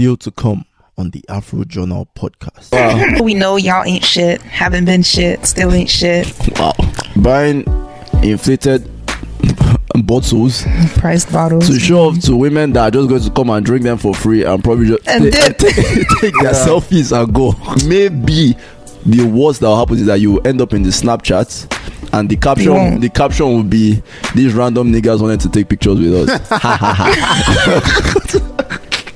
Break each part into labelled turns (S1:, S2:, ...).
S1: Still to come on the Afro Journal podcast.
S2: We know y'all ain't shit, haven't been shit, still ain't shit.
S1: Wow. Buying inflated bottles
S2: Priced bottles.
S1: to show off to women that are just going to come and drink them for free and probably just
S2: And
S1: take,
S2: dip.
S1: take, take their selfies and go. Maybe the worst that will happen is that you end up in the Snapchat and the caption
S2: won't.
S1: the caption will be these random niggas wanted to take pictures with us.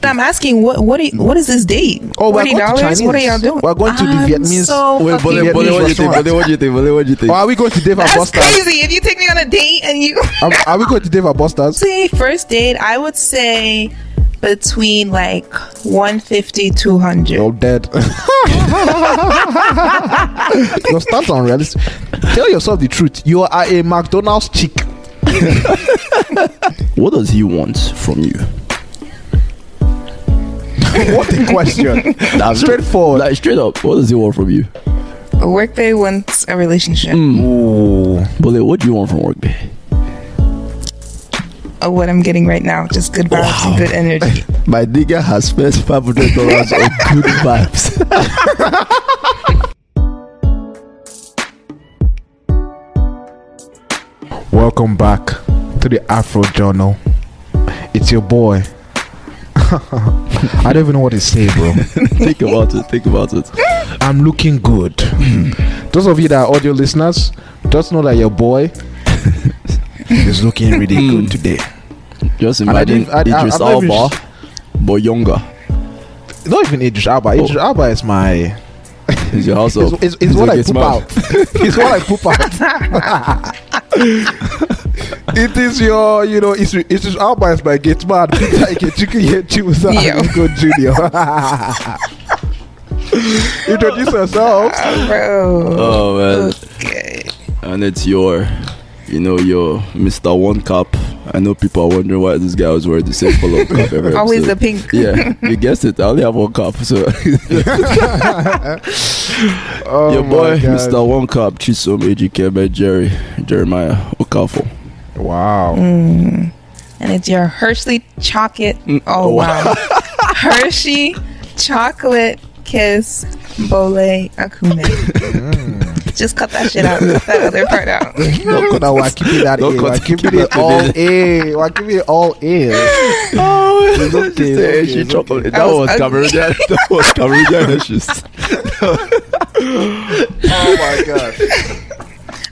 S2: I'm asking what what do you, what is this date?
S3: Oh, we're
S2: Forty
S3: going to? Chinese.
S2: What are y'all doing?
S3: We're going to the
S2: I'm
S3: Vietnamese-
S2: So oh,
S1: Wait,
S2: fucking
S1: but, but what do you think?
S3: restaurant.
S1: But what do you think? But what do you think?
S3: Or are we going to Dave and
S2: That's
S3: Buster's?
S2: crazy. If you take me on a date and you
S3: Are, are we going to Dave and Buster's?
S2: say first date, I would say between like 150 200.
S3: You're dead. Your stats are unrealistic. Tell yourself the truth. You are a McDonald's chick.
S1: What does he want from you?
S3: what a question.
S1: Nah,
S3: Straightforward.
S1: Like straight up, what does he want from you?
S2: A workday wants a relationship.
S1: Mm.
S3: Ooh.
S1: But what do you want from work, babe?
S2: Of what I'm getting right now, just good vibes and good energy.
S1: My nigga has spent five hundred dollars on good vibes.
S3: Welcome back to the Afro Journal. It's your boy. I don't even know what to say, bro.
S1: think about it. Think about it.
S3: I'm looking good. Hmm. Those of you that are audio listeners, just know that your boy is looking really hmm. good today.
S1: Just imagine
S3: didn't- I- I-
S1: Idris
S3: I've not
S1: Elba, but younger.
S3: Not even Idris Elba. Oh. Idris Elba is my.
S1: Is your house
S3: It's,
S1: up?
S3: it's, it's what I
S1: like,
S3: poop
S1: "Smile."
S3: out. it's what I poop out. it is your, you know, it's it's Elba is my gate man. Peter Ikechukwu Yechimusa
S2: Yo.
S3: Aluko Junior. Introduce yourself.
S2: Oh, bro.
S1: Oh man,
S2: Okay.
S1: and it's your, you know, your Mr. One Cup. I know people are wondering why this guy was wearing the same color cup every
S2: Always the pink.
S1: Yeah, you guessed it. I only have one cup, so
S3: Oh
S1: your boy, Mr. One Cup, Chisom Ejikeme Jerry Jeremiah Okafo.
S3: Wow. Mm.
S2: And it's your Hershey chocolate. Mm, oh, oh, wow. Hershey chocolate kiss bole akume. Mm. Just cut that shit out. Cut that other part out.
S3: No, cut that. We're keeping that
S1: Don't
S3: A.
S1: cut
S3: We're
S1: it. Keep
S3: it
S1: that
S3: all
S1: in
S3: A. We're keeping it all A.
S1: Oh,
S3: It's okay, it's okay,
S1: Hershey
S3: it's
S1: chocolate.
S2: okay.
S1: That
S2: I was
S1: was
S2: ugly.
S1: Cameroonian. That was Cameroonian Hershey's.
S3: Oh my god.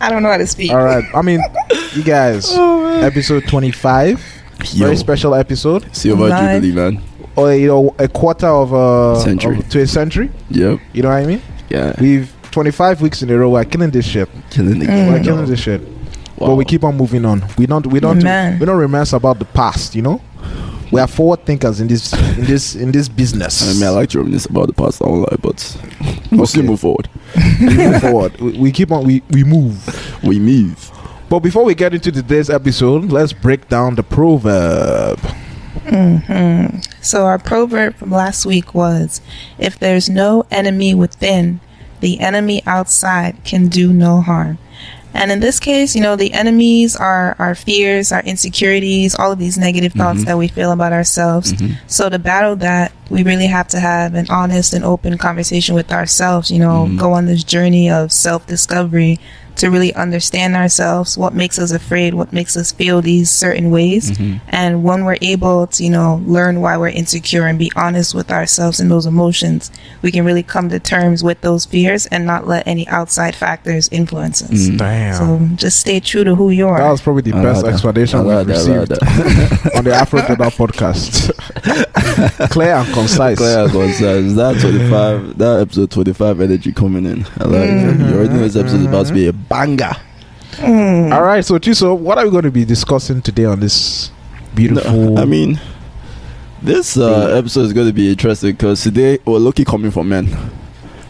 S2: I don't know how to speak.
S3: All right. I mean, you guys, episode 25.
S1: Yo,
S3: Very special episode.
S1: Silver
S2: Live.
S1: Jubilee, man.
S3: Or, you know, a quarter of a
S1: Century.
S3: of- to a century.
S1: Yep.
S3: You know what I mean?
S1: Yeah.
S3: We've 25 weeks in a row. We're killing this shit.
S1: Killing the
S2: Mm.
S1: game.
S3: We're killing this shit. But we keep on moving on. We don't. We don't.
S2: Man.
S3: We don't reminisce about the past. You know. We are forward thinkers in this in this in this business.
S1: I mean, I like to reminisce about the past, I won't lie, but we'll still
S3: Okay.
S1: move forward.
S3: we move forward. We, we keep on. We we move.
S1: We move.
S3: But before we get into today's episode, let's break down the proverb. Mm-hmm.
S2: So our proverb from last week was, "If there's no enemy within, the enemy outside can do no harm." And in this case, you know, the enemies are our fears, our insecurities, all of these negative thoughts mm-hmm. that we feel about ourselves. Mm-hmm. So to battle that, we really have to have an honest and open conversation with ourselves, you know, mm-hmm. go on this journey of self-discovery to really understand ourselves, what makes us afraid, what makes us feel these certain ways. Mm-hmm. And when we're able to, you know, learn why we're insecure and be honest with ourselves and those emotions, we can really come to terms with those fears and not let any outside factors influence us. Mm.
S3: Damn.
S2: So just stay true to who you are.
S3: that was probably the
S1: I
S3: best explanation
S1: I like
S3: we've
S1: that,
S3: received on the Afro Total podcast. Clear and concise.
S1: Clear and concise. That 25, that episode 25 energy coming in. I like it. You already know this episode is about to be a banger.
S3: All right, so Chiso, what are we going to be discussing today on this beautiful?
S1: No, I mean, this uh, episode is going to be interesting because today we're lucky coming for men.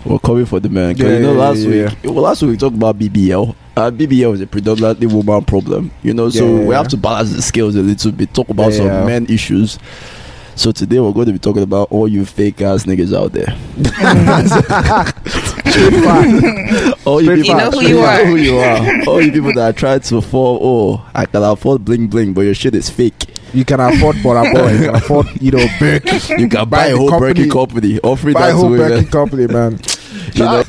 S1: We're coming for the men. 'Cause
S3: Yeah,
S1: you know, last
S3: yeah,
S1: week, well, last week we talked about BBL. Uh, BBL is a predominantly woman problem, you know, so
S3: Yeah, yeah,
S1: we have to balance the scales a little bit, talk about
S3: Yeah,
S1: some
S3: yeah.
S1: men issues. So today we're going to be talking about all you fake ass niggas out there. All you people,
S2: You know who
S1: you
S2: are.
S1: who you are. All you people that try to fall, oh, I can afford bling bling, but your shit is fake.
S3: You can afford Bora Bora. You can afford, you know, Berkey.
S1: You can buy a
S3: the
S1: whole Berkey company. Offer
S3: Buy
S1: that
S3: a whole. Berkey company, man.
S1: You know?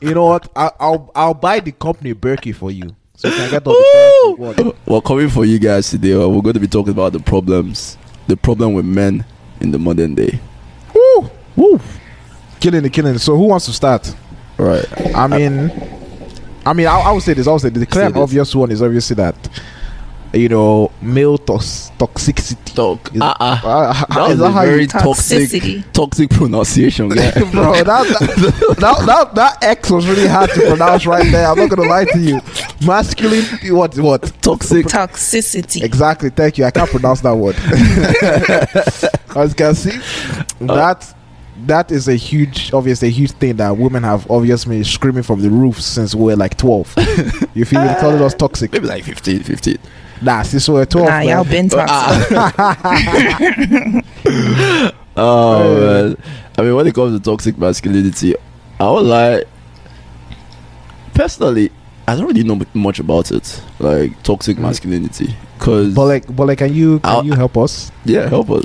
S3: you know what? I, I'll I'll buy the company Berkey for you, so you can get all the benefits you want.
S1: Well, coming for you guys today, we're going to be talking about the problems, the problem with men in the modern day.
S3: Woo!
S1: Woo!
S3: Killing it, killing it. So who wants to start?
S1: Right.
S3: I mean, I mean, I, I would say this. I would say the clear and obvious one is obviously that you know male tox- toxicity.
S1: Talk.
S3: Is-
S1: Uh, uh,
S3: Uh,
S1: that
S3: is
S1: was a
S3: how you-
S1: very toxic,
S2: Toxicity.
S1: toxic pronunciation, guy.
S3: bro. That that, that that that X was really hard to pronounce right there. I'm not gonna lie to you. Masculine, what what?
S1: toxic.
S2: Toxicity.
S3: Exactly. Thank you. I can't pronounce that word. As you can see, that that is a huge, obviously a huge thing that women have obviously been screaming from the roof since we were like 12. you feel me? calling us toxic?
S1: Maybe like 15, 15.
S3: Nah, since we were 12.
S2: Nah,
S3: man.
S2: y'all been toxic.
S1: Oh, man. I mean, when it comes to toxic masculinity, I would like, personally, I don't really know much about it. Like, toxic
S3: Mm.
S1: masculinity. Because,
S3: But like, but like, can you can
S1: I'll-
S3: you help us?
S1: yeah, help us.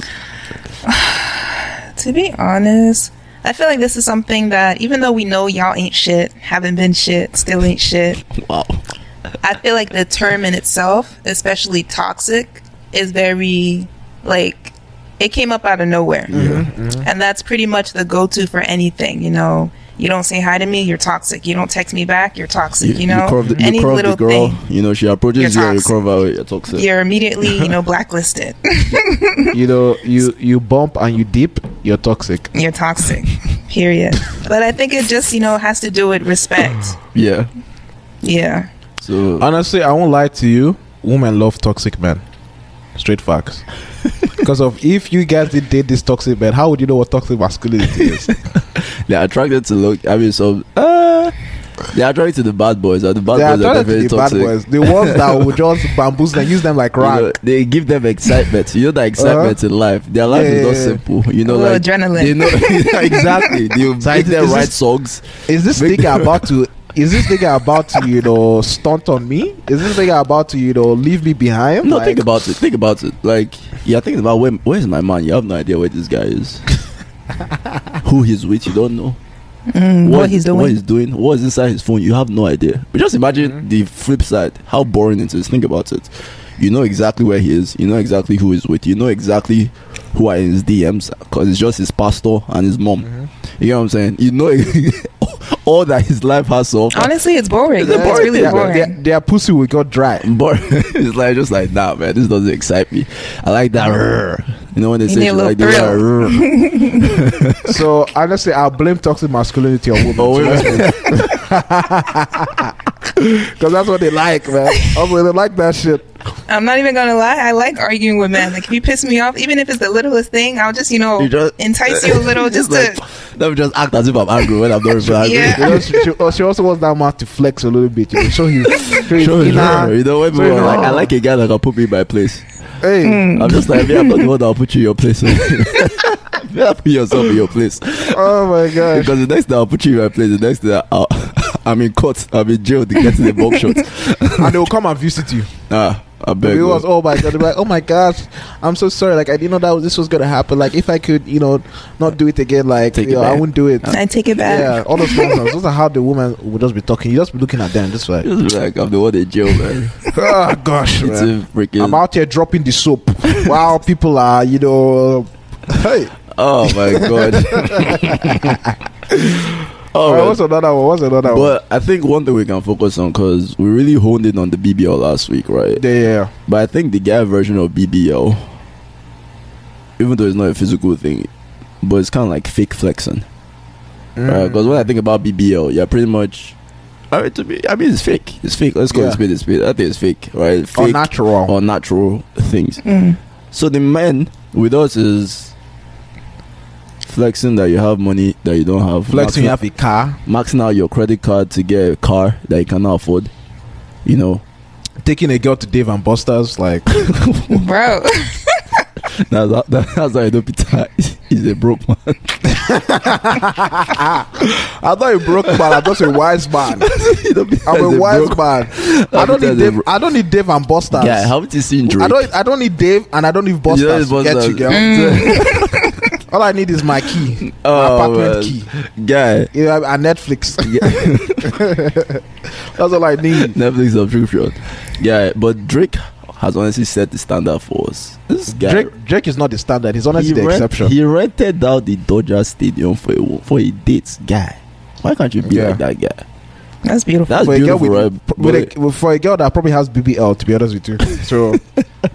S2: to be honest, I feel like this is something that even though we know y'all ain't shit, haven't been shit, still ain't shit,
S1: Wow.
S2: I feel like the term in itself, especially toxic, is very like it came up out of nowhere. Mm-hmm. Mm-hmm. And that's pretty much the go to for anything, you know. You don't say hi to me, you're toxic. You don't text me back, you're toxic. You, know,
S1: curve the, you
S2: any
S1: curve
S2: little
S1: the girl,
S2: thing,
S1: you know, she approaches
S2: You're
S1: you and you
S2: toxic.
S1: curve her away, you're toxic.
S2: you're immediately, you know, blacklisted.
S3: you know, you you bump and you dip, you're toxic.
S2: you're toxic. Period. But I think it just, you know, has to do with respect.
S1: yeah.
S2: Yeah.
S1: So,
S3: Honestly, I won't lie to you. Women love toxic men. Straight facts. Because of if you guys did date this toxic man, how would you know what toxic masculinity is?
S1: they're attracted to look, I mean, so, uh, they're attracted to the bad boys. And the bad
S3: they are
S1: boys are
S3: attracted to
S1: definitely
S3: the bad boys. The ones that would just bamboozle and use them like
S1: You know, they give them excitement. You know the excitement in life. Their life
S3: Yeah,
S1: is not
S3: yeah, yeah.
S1: simple. You know, like
S2: adrenaline.
S1: They know exactly. They
S3: So
S1: make
S3: is-
S1: them write
S3: this-
S1: songs.
S3: Is this
S1: Make-
S3: nigga about to? Is this nigga about to, you know, stunt on me? Is this nigga about to, you know, leave me behind?
S1: No,
S3: Like,
S1: think about it. Think about it. Like yeah, think about where, where's my man? You have no idea where this guy is. Who he's with, you don't know.
S2: Mm, what, he's doing.
S1: What he's doing. What is inside his phone, you have no idea. But just imagine
S3: Mm-hmm.
S1: the flip side. How boring it is. Think about it. You know exactly where he is. You know exactly who he's with. You know exactly who are in his DMs because it's just his pastor and his mom.
S3: Mm-hmm.
S1: You know what I'm saying? You know all that his life has to offer.
S2: Honestly, it's boring.
S1: It's
S2: It's,
S1: a boring
S2: really
S1: thing,
S2: boring.
S3: Their, their pussy will go dry.
S1: But it's like just like nah, man. This doesn't excite me. I like that. "Rrr." You know when they
S2: You
S1: say
S2: need
S1: shit
S2: a
S1: like
S2: little
S1: that.
S3: So honestly, I'll blame toxic masculinity on women.
S1: Oh,
S3: So
S1: wait,
S3: let's Because that's what they like, man. Oh, they like that shit.
S2: I'm not even gonna lie. I like arguing with men. Like if you piss me off, even if it's the littlest thing, I'll just you know
S1: You just-
S2: entice you a little just
S1: like,
S2: to.
S1: let me just act as if I'm angry when I'm not even angry.
S2: Yeah.
S3: You know, she, she, oh, also wants that man to flex a little bit. You know, show his, show his
S1: Sure,
S3: inner-
S1: You know when
S3: so
S1: people
S3: you
S1: are like, I like a guy that can put me in my place.
S3: Hey,
S2: Mm.
S1: I'm just like, me, I'm not the one that'll put you in your place. you gotta put yourself in your place.
S3: oh my gosh.
S1: Because the next time I'll put you in my place, the next time I'll, I'm in court, I'm in jail to get to the box shot.
S3: and they will come and visit you.
S1: Ah, I beg
S3: It was oh my god, they'll like, oh my gosh, I'm so sorry. Like I didn't know that was, this was gonna happen. Like if I could, you know, not do it again, like
S1: Take
S3: you
S1: it
S3: know, I wouldn't do it.
S2: I take it back.
S3: Yeah, all those nonsense. Those are how the woman would just be talking. You just be looking at them, just like,
S1: Just like I'm the one in jail, man.
S3: oh gosh,
S1: It's
S3: man.
S1: freaking.
S3: I'm out here dropping the soap while people are, you know, hey.
S1: Oh my god. oh,
S3: Alright,
S1: man.
S3: what's another one? What's another one?
S1: But I think one thing we can focus on because we really honed in on the BBL last week, right?
S3: Yeah, yeah.
S1: But I think the guy version of BBL, even though it's not a physical thing, but it's kind of like fake flexing, right?
S3: Mm.
S1: Because when I think about BBL, yeah, pretty much. I mean, to me, I mean, it's fake. It's fake. Let's call
S3: Yeah.
S1: it spade. It's spade. I think it's fake, right?
S3: Or natural.
S1: or natural things.
S2: Mm.
S1: So the man with us is flexing that you have money that you don't have.
S3: Flexing, you have a car.
S1: maxing out your credit card to get a car that you cannot afford. You know,
S3: Taking a girl to Dave and Buster's, like,
S2: Bro,
S1: that's how, that's how I don't be tight. He's a broke man.
S3: I'm not a broke man. I'm just a wise man. I'm a wise man. I don't need Dave.
S1: bro-
S3: I don't need Dave and Busters.
S1: Yeah, haven't you seen Drake?
S3: I don't. I don't need Dave, and I don't need
S1: You know
S3: Buster.
S1: it's
S3: to get you,
S1: Busta.
S3: girl. Mm. All I need is my key, oh, my
S1: Oh,
S3: apartment
S1: man.
S3: key,
S1: Guy,
S3: yeah, and Netflix. Yeah. That's all I need.
S1: Netflix subscription. Yeah, but Drake has honestly set the standard for us. This guy,
S3: Drake, Drake is not the standard. He's honestly
S1: he,
S3: the
S1: rent-
S3: exception.
S1: he rented out the Dodger Stadium for a for a date, guy. Why can't you be
S3: Yeah.
S1: like that guy?
S2: That's beautiful.
S1: That's
S3: for a girl
S1: beautiful,
S3: with,
S1: right?
S3: with
S1: But-
S3: a, for a girl that probably has BBL, to be honest with you. So,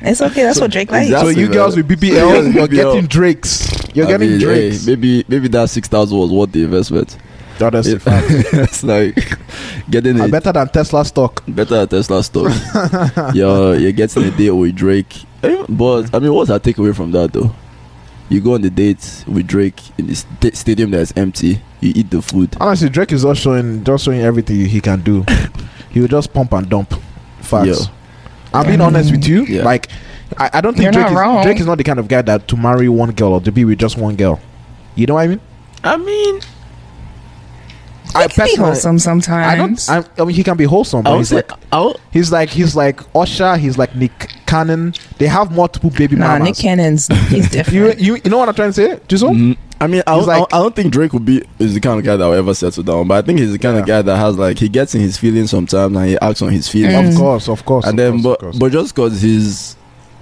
S2: it's okay. That's what Drake likes.
S1: Exactly.
S3: so you
S1: man.
S3: girls with
S1: Yeah,
S3: BBL, you're
S1: BBL.
S3: getting Drakes. You're
S1: I
S3: getting
S1: mean, hey, maybe maybe that six thousand was worth the investment.
S3: That
S1: is
S3: It-
S1: it's like getting it
S3: better than Tesla stock.
S1: better than Tesla stock. you're you're getting a date with Drake. Eh, But I mean, what's our takeaway from that though? You go on the date with Drake in this sta- stadium that's empty. You eat the food.
S3: Honestly, Drake is just showing, just showing everything he can do. he will just pump and dump. Facts.
S1: Yeah.
S3: I'm being honest with you.
S1: Yeah.
S3: Like, I, I don't think Drake is,
S2: wrong.
S3: Drake is not the kind of guy that to marry one girl or to be with just one girl. You know what I mean?
S1: I mean,
S3: I
S2: He can be wholesome
S3: I don't.
S2: sometimes.
S3: I, I mean, he can be wholesome, but
S1: would
S3: he's like,
S1: oh,
S3: he's like, he's like Usher. He's like Nick Cannon. They have multiple baby
S2: nah,
S3: mamas.
S2: Nick Cannon's he's
S3: you,
S2: different.
S3: you, you know what I'm trying to say, Jizzle?
S1: Mhm. I mean, I,
S3: He's
S1: don't- I,
S3: like-
S1: I don't think Drake would be is the kind of guy that will ever settle down. But I think he's the kind of guy that has like he gets in his feelings sometimes and he acts on his feelings.
S3: Of course, of course.
S1: and
S3: of
S1: then,
S3: course,
S1: but but just because he's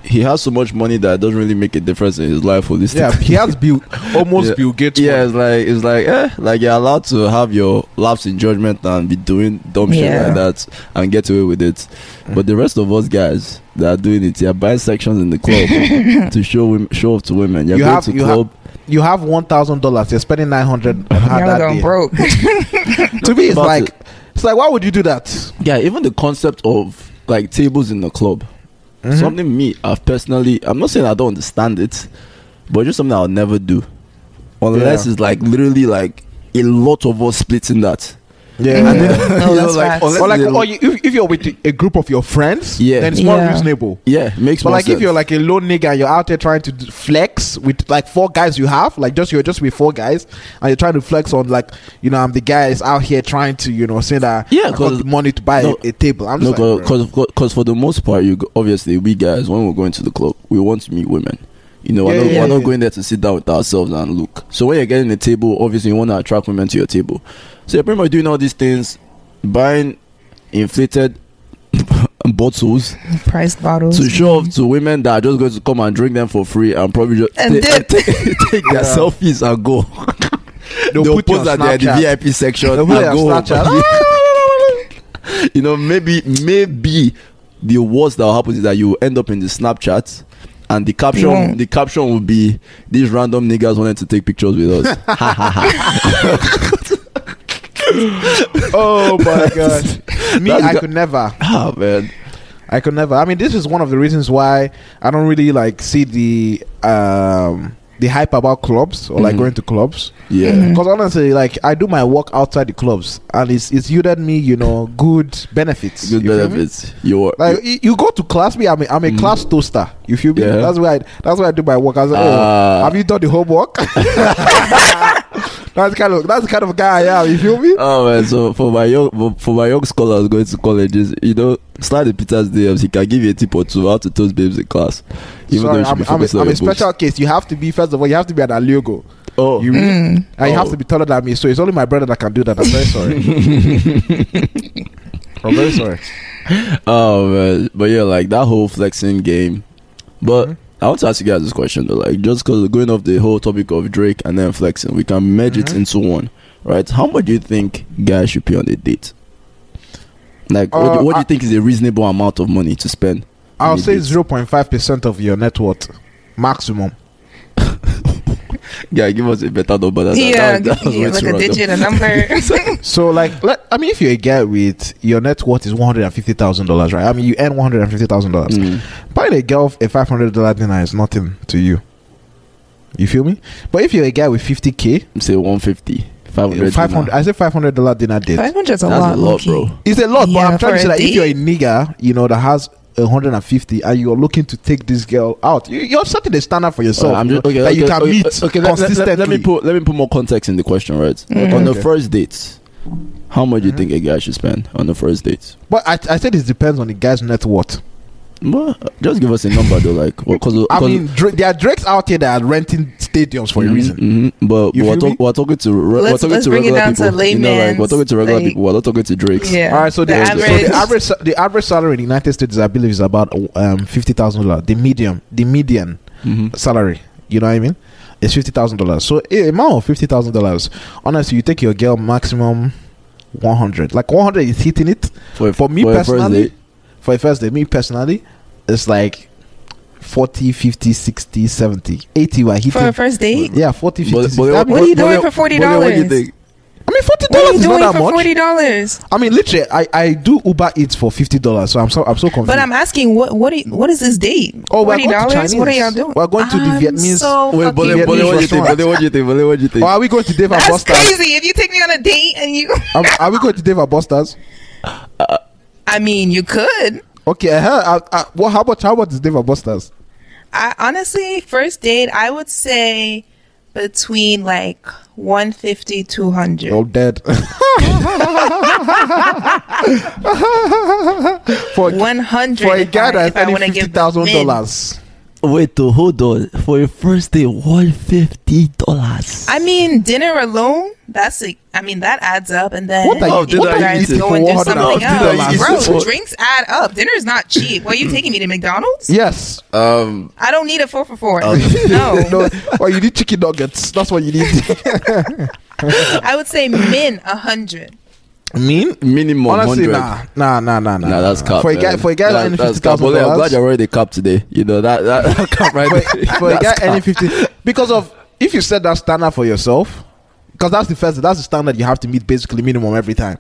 S1: he has so much money that it doesn't really make a difference in his life holistically.
S3: yeah, he has Bill, almost
S1: Yeah.
S3: Bill Gates.
S1: Yeah, it's like it's like eh, like you're allowed to have your lapse in judgment and be doing dumb shit like that and get away with it. But the rest of us guys that are doing it, you're buying sections in the club to show women, show off to women. You're
S3: You
S1: going
S3: have-
S1: to
S3: you
S1: club.
S3: You have one thousand dollars. You're spending nine hundred on her
S2: Y'all
S3: that
S2: going
S3: day.
S2: broke.
S3: To me, it's like
S1: it.
S3: it's like why would you do that?
S1: yeah, even the concept of like tables in the club,
S3: Mhm.
S1: something me I've personally. I'm not saying I don't understand it, but just something I'll never do, unless
S3: Yeah.
S1: it's like literally like a lot of us splitting that.
S3: Yeah. And then-
S2: No,
S1: You know,
S2: that's
S1: like,
S3: or like, or you, if, if you're with a group of your friends,
S1: Yeah.
S3: then it's more
S2: Yeah.
S3: reasonable.
S1: yeah, makes
S3: But
S1: more
S3: like
S1: sense.
S3: if you're like a lone nigga and you're out there trying to flex with like four guys you have, like just you're just with four guys and you're trying to flex on like you know I'm the guys out here trying to you know say that
S1: Yeah,
S3: I got
S1: 'cause-
S3: the money to buy
S1: no,
S3: a, a table. I'm
S1: No,
S3: just like, bro.
S1: because because for the most part, you go, obviously we guys when we're going to the club, we want to meet women. You know, we're, not,
S3: yeah,
S1: we're not going there to sit down with ourselves and look. So when you're getting a table, obviously you want to attract women to your table. So you're pretty much doing all these things, buying inflated bottles
S2: Priced bottles.
S1: to show off to women that are just going to come and drink them for free and probably just
S2: And
S1: take,
S2: dip.
S1: take, take their
S3: Yeah.
S1: selfies and go.
S3: They'll
S1: They'll
S3: put you
S1: post that they're the VIP section
S3: They'll
S1: and
S3: you
S1: go you know, maybe maybe the worst that will happen is that you end up in the Snapchat and the caption
S2: won't.
S1: the caption will be these random niggas wanted to take pictures with us.
S3: oh my god, me
S1: That's
S3: I could never.
S1: ah man.
S3: I could never. I mean, this is one of the reasons why I don't really like see the um the hype about clubs or like
S1: Mhm.
S3: going to clubs.
S1: Yeah.
S2: Mhm.
S3: Because honestly, like I do my work outside the clubs, and it's it's yielded me, you know, good benefits.
S1: Good
S3: You
S1: benefits. You
S3: Like you, you go to class, me. I'm a, I'm a
S1: Mhm.
S3: class toaster. You feel me?
S1: Yeah.
S3: That's why I, that's why I do my work. I was like, oh,
S1: Ah.
S3: have you done the homework? that's the kind of that's the kind of guy I am. You feel me?
S1: Oh man, so for my young for my young scholars going to colleges, you know, start the Peter's DMs, he can give you a tip or two how to toast babes in class. Even
S3: Sorry,
S1: though you should
S3: I'm,
S1: be
S3: I'm, a,
S1: focused on
S3: I'm a
S1: your books.
S3: special case. You have to be first of all. You have to be an aliogo.
S1: Oh,
S3: You read,
S2: Mm.
S3: and you have
S1: Oh.
S3: to be taller than me. So it's only my brother that can do that. I'm very sorry. I'm very sorry.
S1: Oh man, but yeah, like that whole flexing game. But
S3: Mhm.
S1: I want to ask you guys this question though, like just because going off the whole topic of Drake and then flexing, we can merge it
S3: Mhm.
S1: into one, right? How much do you think guys should pay on a date? Like, what, do,
S3: Uh,
S1: what do
S3: I-
S1: you think is a reasonable amount of money to spend?
S3: I'll say zero point five percent of your net worth maximum.
S1: Yeah, give us a better number. Than
S2: Yeah,
S1: that. That, that
S2: yeah, like
S1: too
S2: a digit, a number.
S3: So like, let, I mean, if you're a guy with your net worth is one hundred and fifty thousand dollars, right? I mean, you earn one hundred and fifty thousand dollars.
S1: Mm.
S3: Buying a girl a five hundred dollar dinner is nothing to you. You feel me? But if you're a guy with fifty k,
S1: Say 150, 500.
S3: five hundred, I say five hundred dollar dinner date.
S2: Five hundred's a
S1: That's
S2: lot,
S1: a lot, bro.
S3: It's a lot, but I'm trying to say
S2: a
S3: that if you're a nigga, you know, that has 150 and you're looking to take this girl out, you, you're setting a standard for yourself.
S1: Uh, I'm just
S3: know,
S1: okay.
S3: that
S1: okay,
S3: you can
S1: okay,
S3: meet
S1: okay, let- let-
S3: consistently.
S1: Let, let me put let me put more context in the question, right?
S2: Mm.
S1: On the first date, how much
S3: Mm-hmm.
S1: do you think a guy should spend on the first date?
S3: but I, I said it depends on the guy's net worth.
S1: Well, just give us a number though, like because
S3: I mean, Dra- there are Drakes out here that are renting stadiums for a reason.
S1: Mm-hmm. But
S3: You
S1: we're, talk, we're talking to re- we're
S2: Let's-
S1: talking
S2: let's
S1: to
S2: bring it
S1: regular
S2: down to
S1: people. you know, like we're talking to regular
S2: like-
S1: people. We're not talking to Drakes.
S2: Yeah.
S3: All right, so the,
S2: the
S3: so the
S2: average.
S3: average sa- the average salary in the United States, I believe, is about um fifty thousand dollars. The medium, the median
S1: Mhm.
S3: salary, you know what I mean, is fifty thousand dollars. So a amount of fifty thousand dollars. Honestly, you take your girl maximum one hundred. Like one hundred is hitting it.
S1: For,
S3: For me
S1: for
S3: personally,
S1: date,
S3: For a first day, me personally, it's like 40, 50, 60, 70, 80 were hitting.
S2: For a first date?
S3: yeah, 40, 50,
S1: But-
S3: 60.
S1: but-
S3: I mean,
S2: What are you doing for $40?
S1: What do you think?
S3: I mean, forty dollars is not that
S2: for
S3: much.
S2: forty dollars?
S3: I mean, literally, I, I do Uber Eats for fifty dollars, so I'm so I'm so confused.
S2: But I'm asking, what what you, what is this date?
S3: Oh, we're going to
S2: dollars? What are y'all doing?
S3: We're going to the
S2: I'm
S3: Vietnamese-
S2: So
S1: Wait, but
S2: fucking
S1: but what do you think?
S3: restaurant.
S1: But what do you think? But what do you think?
S3: or are we going to Dave and Buster's?
S2: That's
S3: Buster's?
S2: crazy. If you take me on a date and you,
S3: Are, are we going to Dave and Buster's?
S2: Uh, I mean, you could.
S3: Okay. Uh-huh. Uh, uh, well, how about How much is Dave Buster's?
S2: I honestly, first date, I would say between like one hundred fifty, two hundred. 200
S3: oh dead for
S2: 100
S3: for a guy that's earning $50000
S1: Wait, to hold on for a first day, one fifty dollars.
S2: I mean, dinner alone, that's like, I mean, that adds up. And then
S3: What are
S1: you-
S2: if you
S1: what are you
S2: guys
S1: eating
S2: go and do something else.
S1: For-
S2: Bro, drinks add up. Dinner is not cheap. What, you taking me to McDonald's?
S3: Yes.
S1: Um,
S2: I don't need a four for four.
S1: Oh.
S2: no.
S3: no. Well, you need chicken nuggets. That's what you need.
S2: I would say min a hundred.
S3: Mean?
S1: minimum
S3: Honestly,
S1: hundred.
S3: nah, nah, nah, nah, nah.
S1: Nah, that's cap.
S3: For a guy,
S1: eh.
S3: for a guy
S1: That-
S3: earning
S1: that's
S3: fifty
S1: cap.
S3: thousand
S1: Well, I'm glad
S3: dollars,
S1: you're already cap today. You know that that, that cap right
S3: for,
S1: there.
S3: for a guy
S1: That's
S3: earning fifty, because of if you set that standard for yourself, because that's the first, that's the standard you have to meet basically minimum every time.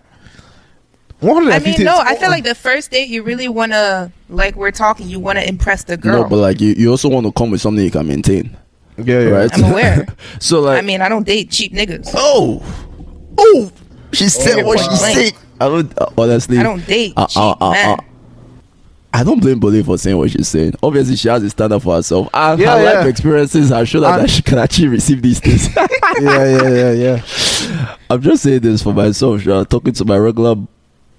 S3: One hundred
S2: I mean, no, I feel like the first date you really want to, like we're talking, you want to impress the girl.
S1: No, but like you, you also want to come with something you can maintain,
S3: yeah, yeah.
S1: right?
S2: I'm aware.
S1: so like,
S2: I mean, I don't date cheap niggas.
S1: oh, oh, she said
S2: Oh,
S1: what she
S2: point
S1: said. I don't uh, honestly.
S2: I don't date
S1: uh,
S2: cheap
S1: uh, uh, uh, I don't blame Bolin for saying what she's saying. Obviously, she has a standard for herself, and
S3: Yeah,
S1: her
S3: yeah.
S1: life experiences have shown her that she can actually receive these things.
S3: yeah, yeah, yeah, yeah.
S1: I'm just saying this for myself. Sure, talking to my regular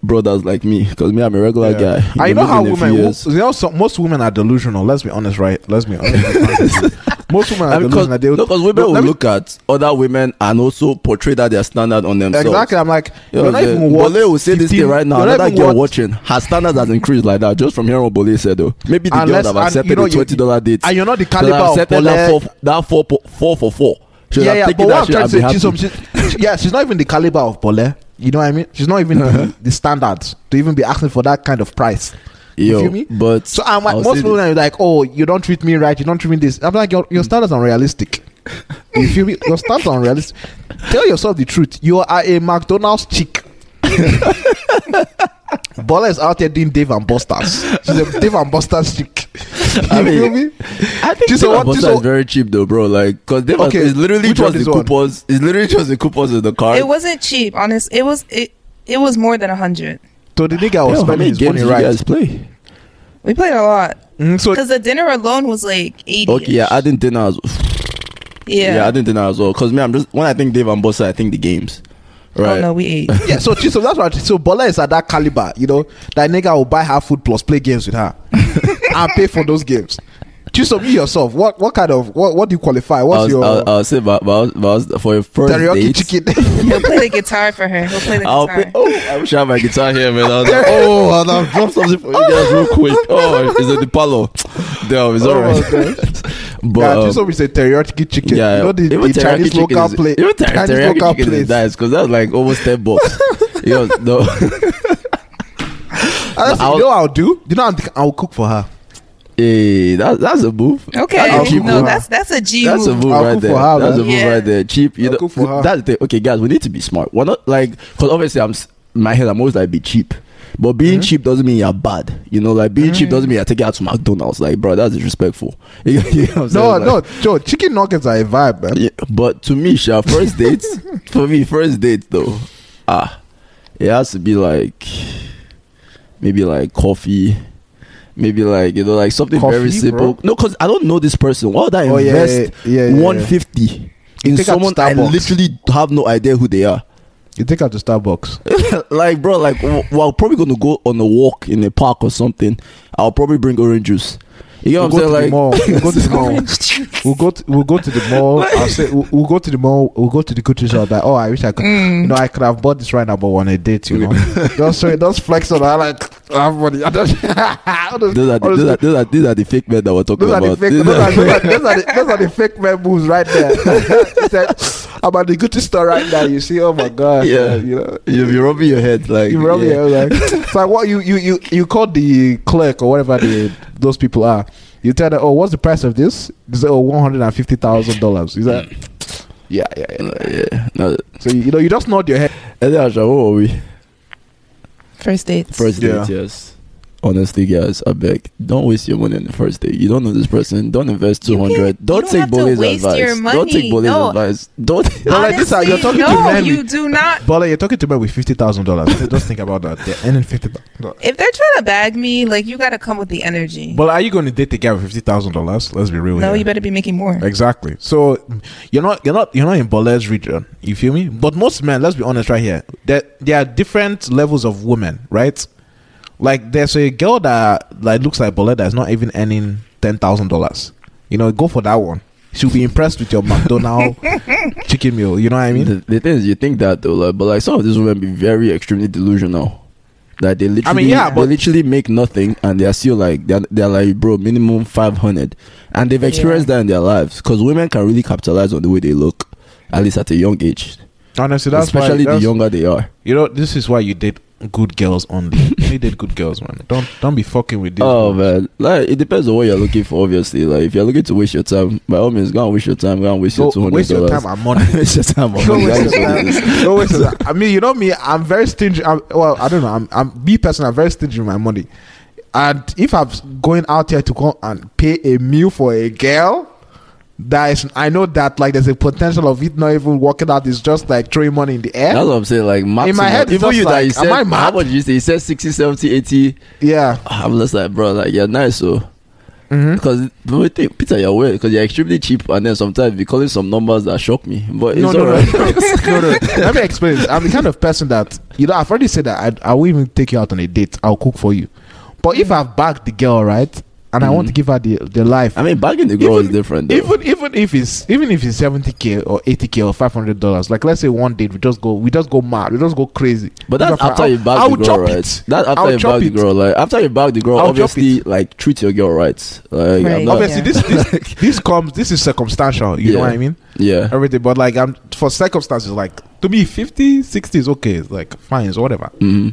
S1: brothers like me, because me, I'm a regular
S3: Yeah.
S1: guy.
S3: And you know
S1: Been
S3: how
S1: living a few
S3: women,
S1: years.
S3: you know, some, most women are delusional. Let's be honest, right? Let's be honest. most women are delusional. They
S1: because women will
S3: me-
S1: look at other women and also portray that their standard on themselves.
S3: Exactly. I'm like,
S1: You know,
S3: not even worth
S1: Bole will say this
S3: 15
S1: thing right now. Another girl
S3: worth-
S1: watching, her standard has increased like that just from hearing what Bole said though. Maybe the girl
S3: Unless-
S1: that have
S3: and
S1: accepted
S3: you know,
S1: the twenty dollar date.
S3: And you're not the caliber of
S1: accepted that
S3: Bole.
S1: four, that four, four for four. Should
S3: yeah, yeah. But what I'm trying to say, she's, some- she- yeah, she's not even the caliber of Bole. You know what I mean? She's not even the, the standards to even be asking for that kind of price. You feel me?
S1: But
S3: So I'm like, most people are like, oh, you don't treat me right, you don't treat me this. I'm like, your, your standards are unrealistic. you feel me? Your standards are unrealistic. Tell yourself the truth. You are a McDonald's chick. Bola is out there doing Dave and Busters. She's a Dave and Busters chick. You
S1: I mean,
S3: feel me?
S1: I think Dave
S3: a
S1: and
S3: what- just
S1: is very cheap though, bro. Like, cause Dave
S3: Okay,
S1: okay, is literally just
S3: is
S1: the
S3: one?
S1: coupons. It's literally just the coupons in the card.
S2: It wasn't cheap, honest. It was it. It was more than a hundred.
S3: So the nigga was
S1: Yo, how
S3: spending
S1: many
S3: his
S1: games
S3: money
S1: did you
S3: right.
S1: guys play?
S2: We played a lot
S3: Mm, so
S2: because the dinner alone was like eighty.
S1: Okay, yeah, I didn't dinner as
S2: yeah.
S1: yeah. I didn't dinner as well. Cause me, I'm just when I think Dave and Buster, I think the games. Right.
S2: Oh no, we ate.
S3: yeah, so so that's what. So Bola is at that caliber, you know. That nigga will buy her food plus play games with her, and pay for those games. Choose of you yourself. What what kind of what what do you qualify?
S1: I
S3: What's
S1: was,
S3: your
S1: I'll, I'll say, but, but, I was, but I was- for a first
S3: teriyaki
S1: date,
S3: chicken?
S2: He'll play the guitar for her. He'll play the
S1: I'll
S2: guitar.
S1: play, oh, I wish I had my guitar here, man. I was like, oh, and I'll drop something for you guys real quick. Oh, it's at the palo. Damn, it's
S3: Oh,
S1: alright.
S3: okay.
S1: but
S3: yeah,
S1: um,
S3: choose of is a teriyaki chicken.
S1: yeah,
S3: you know the,
S1: even
S3: the Chinese local
S1: is-
S3: plate.
S1: Even ter-
S3: Chinese
S1: teriyaki
S3: local
S1: chicken is
S3: place.
S1: nice because that's like almost ten bucks. Yo, no,
S3: And that's-
S1: I'll-
S3: you know what I'll do? You know I'll, I'll cook for her.
S1: Hey, that, that's a move.
S2: Okay,
S3: I'll
S1: cheap
S2: no,
S1: move.
S2: that's that's a G
S1: That's a
S2: move.
S1: move
S3: I'll
S1: right there.
S3: her,
S1: that's a move
S2: Yeah.
S1: right there. Cheap. You
S3: I'll
S1: know,
S3: for her.
S1: that's the thing. Okay, guys, we need to be smart. We're not like because obviously I'm my head. I'm always like be cheap, but being
S3: Mm-hmm.
S1: cheap doesn't mean you're bad. You know, like being cheap doesn't mean you're taking out to McDonald's. Like, bro, that's disrespectful. You, you know what I'm
S3: No,
S1: saying?
S3: no,
S1: Like,
S3: Joe. Chicken nuggets are a vibe, man.
S1: yeah, but to me, Sha, first dates for me, first date though, ah, it has to be like maybe like coffee maybe like you know like something very simple.
S3: bro?
S1: No, because I don't know this person. Why would I
S3: Oh
S1: invest
S3: yeah, yeah, yeah.
S1: one fifty in someone I literally have no idea who they are?
S3: You take her to Starbucks.
S1: like, bro, like w- we're probably gonna go on a walk in a park or something. I'll probably bring orange juice. You know
S3: We'll
S1: what
S3: go
S1: I'm
S3: to the
S1: saying?
S3: mall.
S1: Like,
S3: We'll go to the mall. We'll go. To, we'll go to the mall. I'll say we'll, we'll go to the mall. We'll go to the Gucci shop. That oh, I wish I could. Mm. You know, I could have bought this right now, but on a date, you know, just so just flex on. I like I have money. I don't,
S1: those are, the, those, are, those, are, these are the fake men that we're talking
S3: Those are, the
S1: about.
S3: fake, those,
S1: are-
S3: are, those, are, those, are the, those are the fake men moves right there. he said, I'm at the Gucci store right now. You see, oh my god,
S1: Yeah.
S3: you know,
S1: You'll be rubbing your head like
S3: you rub
S1: yeah.
S3: your like, it's like what you you you you call the clerk or whatever the those people are. You tell them, oh, what's the price of this? They say, oh, one hundred and fifty thousand dollars. Is that? Yeah, yeah, yeah.
S1: Uh, yeah. No,
S3: So you know, you just nod your head.
S1: and then Asha, what were we?
S2: First date.
S1: First
S3: Yeah.
S1: date, yes. Honestly, guys, I beg, don't waste your money on the first day. You don't know this person. Don't invest two hundred.
S2: You can't- you
S1: Don't
S2: don't
S1: take
S2: have to
S1: Bole's
S2: waste
S1: advice.
S2: your
S1: Don't take
S2: money.
S1: Bole's
S2: No.
S1: advice. Don't.
S3: But like this, you're talking to
S2: no,
S3: men
S2: you
S3: with-
S2: do not.
S3: But like, you're talking to me with fifty thousand dollars. Just think about that. They're earning fifty thousand.
S2: If they're trying to bag me, like you got to come with the energy.
S3: But are you going to date a guy with fifty thousand dollars? Let's be real.
S2: no,
S3: here.
S2: you better be making more.
S3: Exactly. So you're not you're not you're not in Bole's region. You feel me? But most men, let's be honest right here. There there are different levels of women, right? Like there's a girl that like looks like Bole that's not even earning ten thousand dollars. You know, go for that one. She'll be impressed with your McDonald chicken meal. You know what I mean?
S1: the, the thing is, you think that though, like, but like some of these women be very extremely delusional. Like they literally,
S3: yeah,
S1: they
S3: but-
S1: literally make nothing, and they're still like they're, they're like, bro, minimum five hundred, and they've experienced that in their lives because women can really capitalize on the way they look, at least at a young age,
S3: Honestly, that's why.
S1: especially
S3: why,
S1: the younger they are.
S3: You know, this is why you date good girls only. You only date good girls, man. Don't don't be fucking with these.
S1: Oh
S3: girls.
S1: man, like it depends on what you're looking for. Obviously, like if you're looking to waste your time, by all means, go and waste your time. Go and waste your two
S3: Go
S1: hundred
S3: waste your
S1: dollars.
S3: time and money.
S1: waste your time. on
S3: Don't
S1: money.
S3: waste your time.
S1: is.
S3: Don't waste your time. I mean, you know me. I'm very stingy. I'm, well, I don't know. I'm, I'm me personally. I'm very stingy with my money. And if I'm going out here to go and pay a meal for a girl, that is, I know that like there's a potential of it not even working out. It's just like throwing money in the air.
S1: That's what I'm saying. Like.
S3: In my head,
S1: even you that
S3: like,
S1: you
S3: am
S1: said, how much did you say? You said 60, 70, 80.
S3: yeah.
S1: I'm just like, bro, like you're nice, so
S3: Mhm.
S1: because but we think Peter, you're weird because you're extremely cheap, and then sometimes you calling some numbers that shock me. But it's
S3: No, no, no, no, no. Let me explain. This. I'm the kind of person that you know. I've already said that I, I will even take you out on a date. I'll cook for you. But if I've bagged the girl right, and I want to give her the the life,
S1: I mean, bagging the girl
S3: Even-
S1: is different. Though.
S3: even even if it's even if it's seventy k or eighty k or five hundred dollars, like let's say one date we just go we just go mad, we just go crazy.
S1: but that's after you bag
S3: I'll
S1: the girl, right?
S3: it.
S1: That's after
S3: I'll
S1: you bag the girl. Like after you bag the girl,
S3: I'll
S1: obviously, like treat your girl right. Like
S2: Right.
S1: Not-
S3: Obviously, this this this comes this is circumstantial. You know what I mean?
S1: yeah.
S3: Everything, but like I'm for circumstances, like to me, 50, 60 is okay. It's like fine, it's whatever.
S1: hmm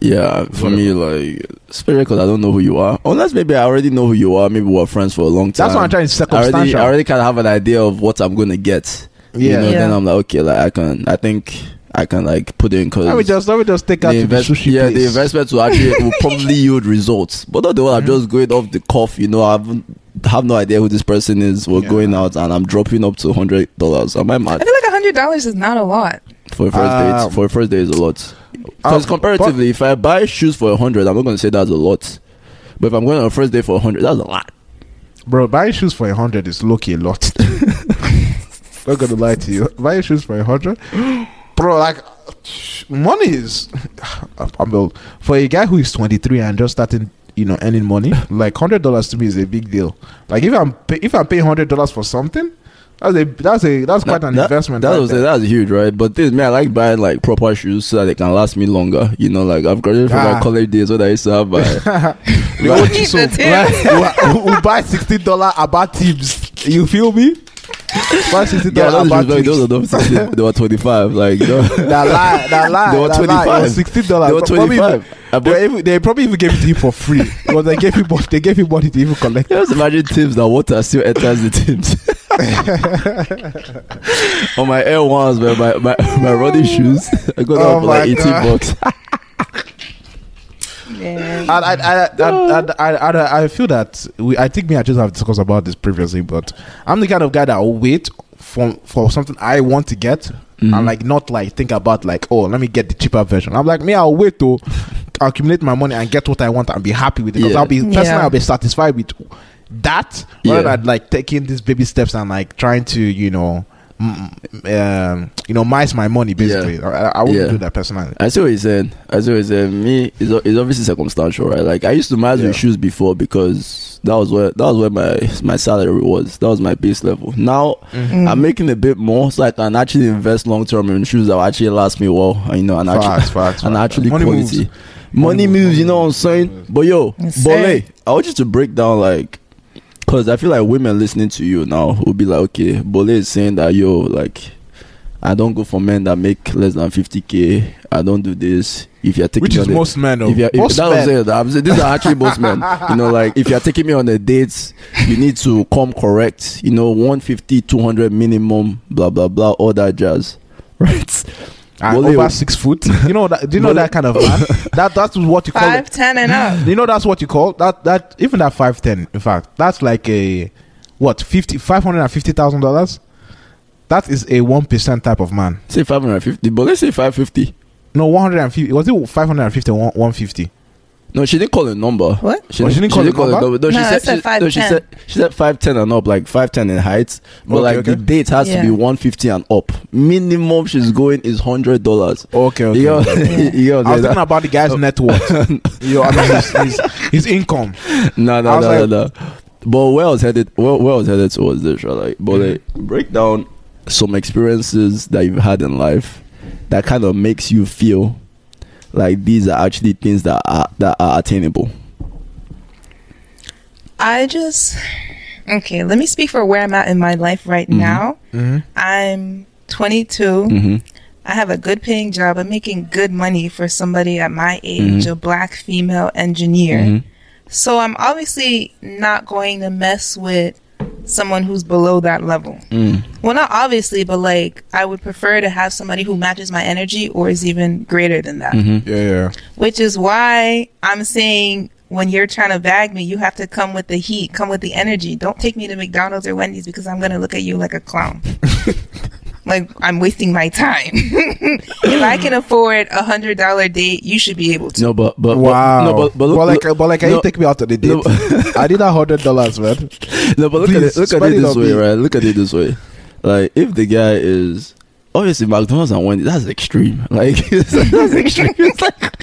S1: Yeah, for me, like, especially because I don't know who you are. Unless maybe I already know who you are. Maybe we're friends for a long time.
S3: That's what I'm trying to
S1: I already,
S3: circumstantial.
S1: I already kind of have an idea of what I'm gonna get. You
S3: Yeah.
S1: know, then I'm like, okay, like I can, I think I can like put in because
S3: let me just let me just take out the
S1: invest-
S3: sushi
S1: yeah,
S3: place.
S1: the investment will actually will probably yield results. But not the one I'm
S3: Mm-hmm.
S1: just going off the cuff. You know, I haven't have no idea who this person is. We're
S3: Yeah.
S1: going out and I'm dropping up to hundred dollars. Am I mad?
S2: I feel like a hundred dollars is not a lot.
S1: for a first
S3: Uh,
S1: date? For a first date is a lot. Because
S3: Um,
S1: comparatively, if I buy shoes for a hundred, I'm not going to say that's a lot. But if I'm going on a first date for a hundred, that's a lot.
S3: Bro, buying shoes for a hundred is lucky a lot. Not gonna lie to you. Buying shoes for a hundred, bro, like money is. I'm well, for a guy who is 23 and just starting, you know, earning money. Like hundred dollars to me is a big deal. Like if I'm pay, if I'm paying hundred dollars for something, that's a that's a that's quite an
S1: That-
S3: investment.
S1: That
S3: right
S1: was
S3: there.
S1: that's huge, right? But this man, I like buying like proper shoes so that they can last me longer. You know, like I've graduated from
S3: Ah.
S1: my college days when I used to have my
S3: The
S1: Right.
S3: OG so
S2: The
S3: who, who buy sixty dollar about tips. You feel me? Buy sixteen
S1: Yeah, those,
S3: about
S1: like,
S3: tips.
S1: those are those 16, they were 25. Like, you know,
S3: That lie, that lie.
S1: They were
S3: that lie. It
S1: 25.
S3: Sixty dollars.
S1: they were 25. I
S3: They, even, they probably even gave it to him for free. Because they gave him money, they gave him money to even collect.
S1: just imagine tips that water still enters the tips. On my Air Ones, man, my, my, my running shoes, I got
S3: Oh
S1: them for like
S3: my
S1: 18
S3: God.
S1: bucks.
S2: Yeah.
S3: I, I, I, I, I, I, I feel that we, I think me, I just have discussed about this previously, but I'm the kind of guy that will wait for for something I want to get
S1: Mhm.
S3: and like not like think about like oh let me get the cheaper version. I'm like me, I'll wait to accumulate my money and get what I want and be happy with it. Because
S1: Yeah.
S3: I'll be personally,
S2: Yeah.
S3: I'll be satisfied with that
S1: Yeah.
S3: rather than like taking these baby steps and like trying to, you know, mm, um, you know, mice my money basically. I, I wouldn't
S1: Yeah.
S3: do that personally.
S1: I see what he's saying. I see what he's saying. Me, it's, o- it's obviously circumstantial, right? Like I used to manage
S3: Yeah.
S1: with shoes before because that was where that was where my my salary was. That was my base level. Now
S3: Mm-hmm.
S1: I'm making a bit more, so I can actually invest long term in shoes that will actually last me well. You know, and
S3: Facts,
S1: actually
S3: facts,
S1: and
S3: facts.
S1: actually
S3: Money
S1: quality.
S3: moves.
S1: Money,
S3: Money
S1: moves,
S3: moves,
S1: you know what I'm saying?
S3: moves.
S1: But yo,
S2: Yes,
S1: Bole. I want you to break down like because I feel like women listening to you now will be like, okay, Bole is saying that yo, like, I don't go for men that make less than 50k. I don't do this. If you're taking
S3: Which is
S1: on a-
S3: most men.
S1: if if,
S3: most
S1: that was it. These are actually most men. You know, like if you're taking me on a date, you need to come correct. You know, 150, 200 minimum, blah blah blah, all that jazz, right?
S3: Ah, and
S1: Bole-
S3: over six foot. You know that? Do you know
S1: Bole-
S3: that kind of man? that that's what you call
S2: Five,
S3: it.
S2: ten, and up.
S3: You know that's what you call that. That even that five ten. In fact, that's like a what fifty five hundred and fifty thousand dollars. That is a one percent type of man.
S1: Say 550, but let's say 550.
S3: No, one hundred and fifty. Was it five hundred and fifty? One fifty.
S1: No, she didn't call a number.
S2: What?
S1: She,
S3: Oh, she didn't call a number?
S1: No, she
S2: No, I
S1: said,
S2: said
S1: she, no, she said she said five ten and up, like five ten in height. But
S3: Okay,
S1: like
S3: okay.
S1: the date has to be one fifty and up. Minimum she's going is hundred dollars.
S3: Okay, okay.
S1: You know,
S3: okay.
S1: you
S3: I was
S1: that-
S3: thinking about the guy's net worth. you know, I mean, his, his, his income.
S1: no,
S3: I
S1: no,
S3: was
S1: no,
S3: like-
S1: no, no. But where I was headed, where, where I was headed towards this, right? Like, but like, break down some experiences that you've had in life that kind of makes you feel like these are actually things that are that are attainable.
S2: I just okay. Let me speak for where I'm at in my life right
S1: Mhm.
S2: now.
S3: Mm-hmm.
S2: I'm 22.
S1: Mm-hmm.
S2: I have a good paying job. I'm making good money for somebody at my age,
S1: Mhm.
S2: a black female engineer.
S1: Mhm.
S2: So I'm obviously not going to mess with someone who's below that level.
S1: Mm.
S2: Well, not obviously, but like I would prefer to have somebody who matches my energy or is even greater than that.
S1: Mhm.
S3: Yeah, yeah.
S2: Which is why I'm saying when you're trying to bag me, you have to come with the heat, come with the energy. Don't take me to McDonald's or Wendy's because I'm going to look at you like a clown. like I'm wasting my time. if I can afford a hundred dollar date, you should be able to.
S1: No, but but
S3: Wow.
S1: But, no, but but look,
S3: but like,
S1: look-
S3: but like, can
S1: no,
S3: you take me out on the date?
S1: no.
S3: I need a hundred dollars, man.
S1: no, but look
S3: Please,
S1: at it. Look at it
S3: it
S1: this way,
S3: me.
S1: right? Look at it this way. Like if the guy is obviously McDonald's and Wendy's, that's extreme. Like that's extreme. It's like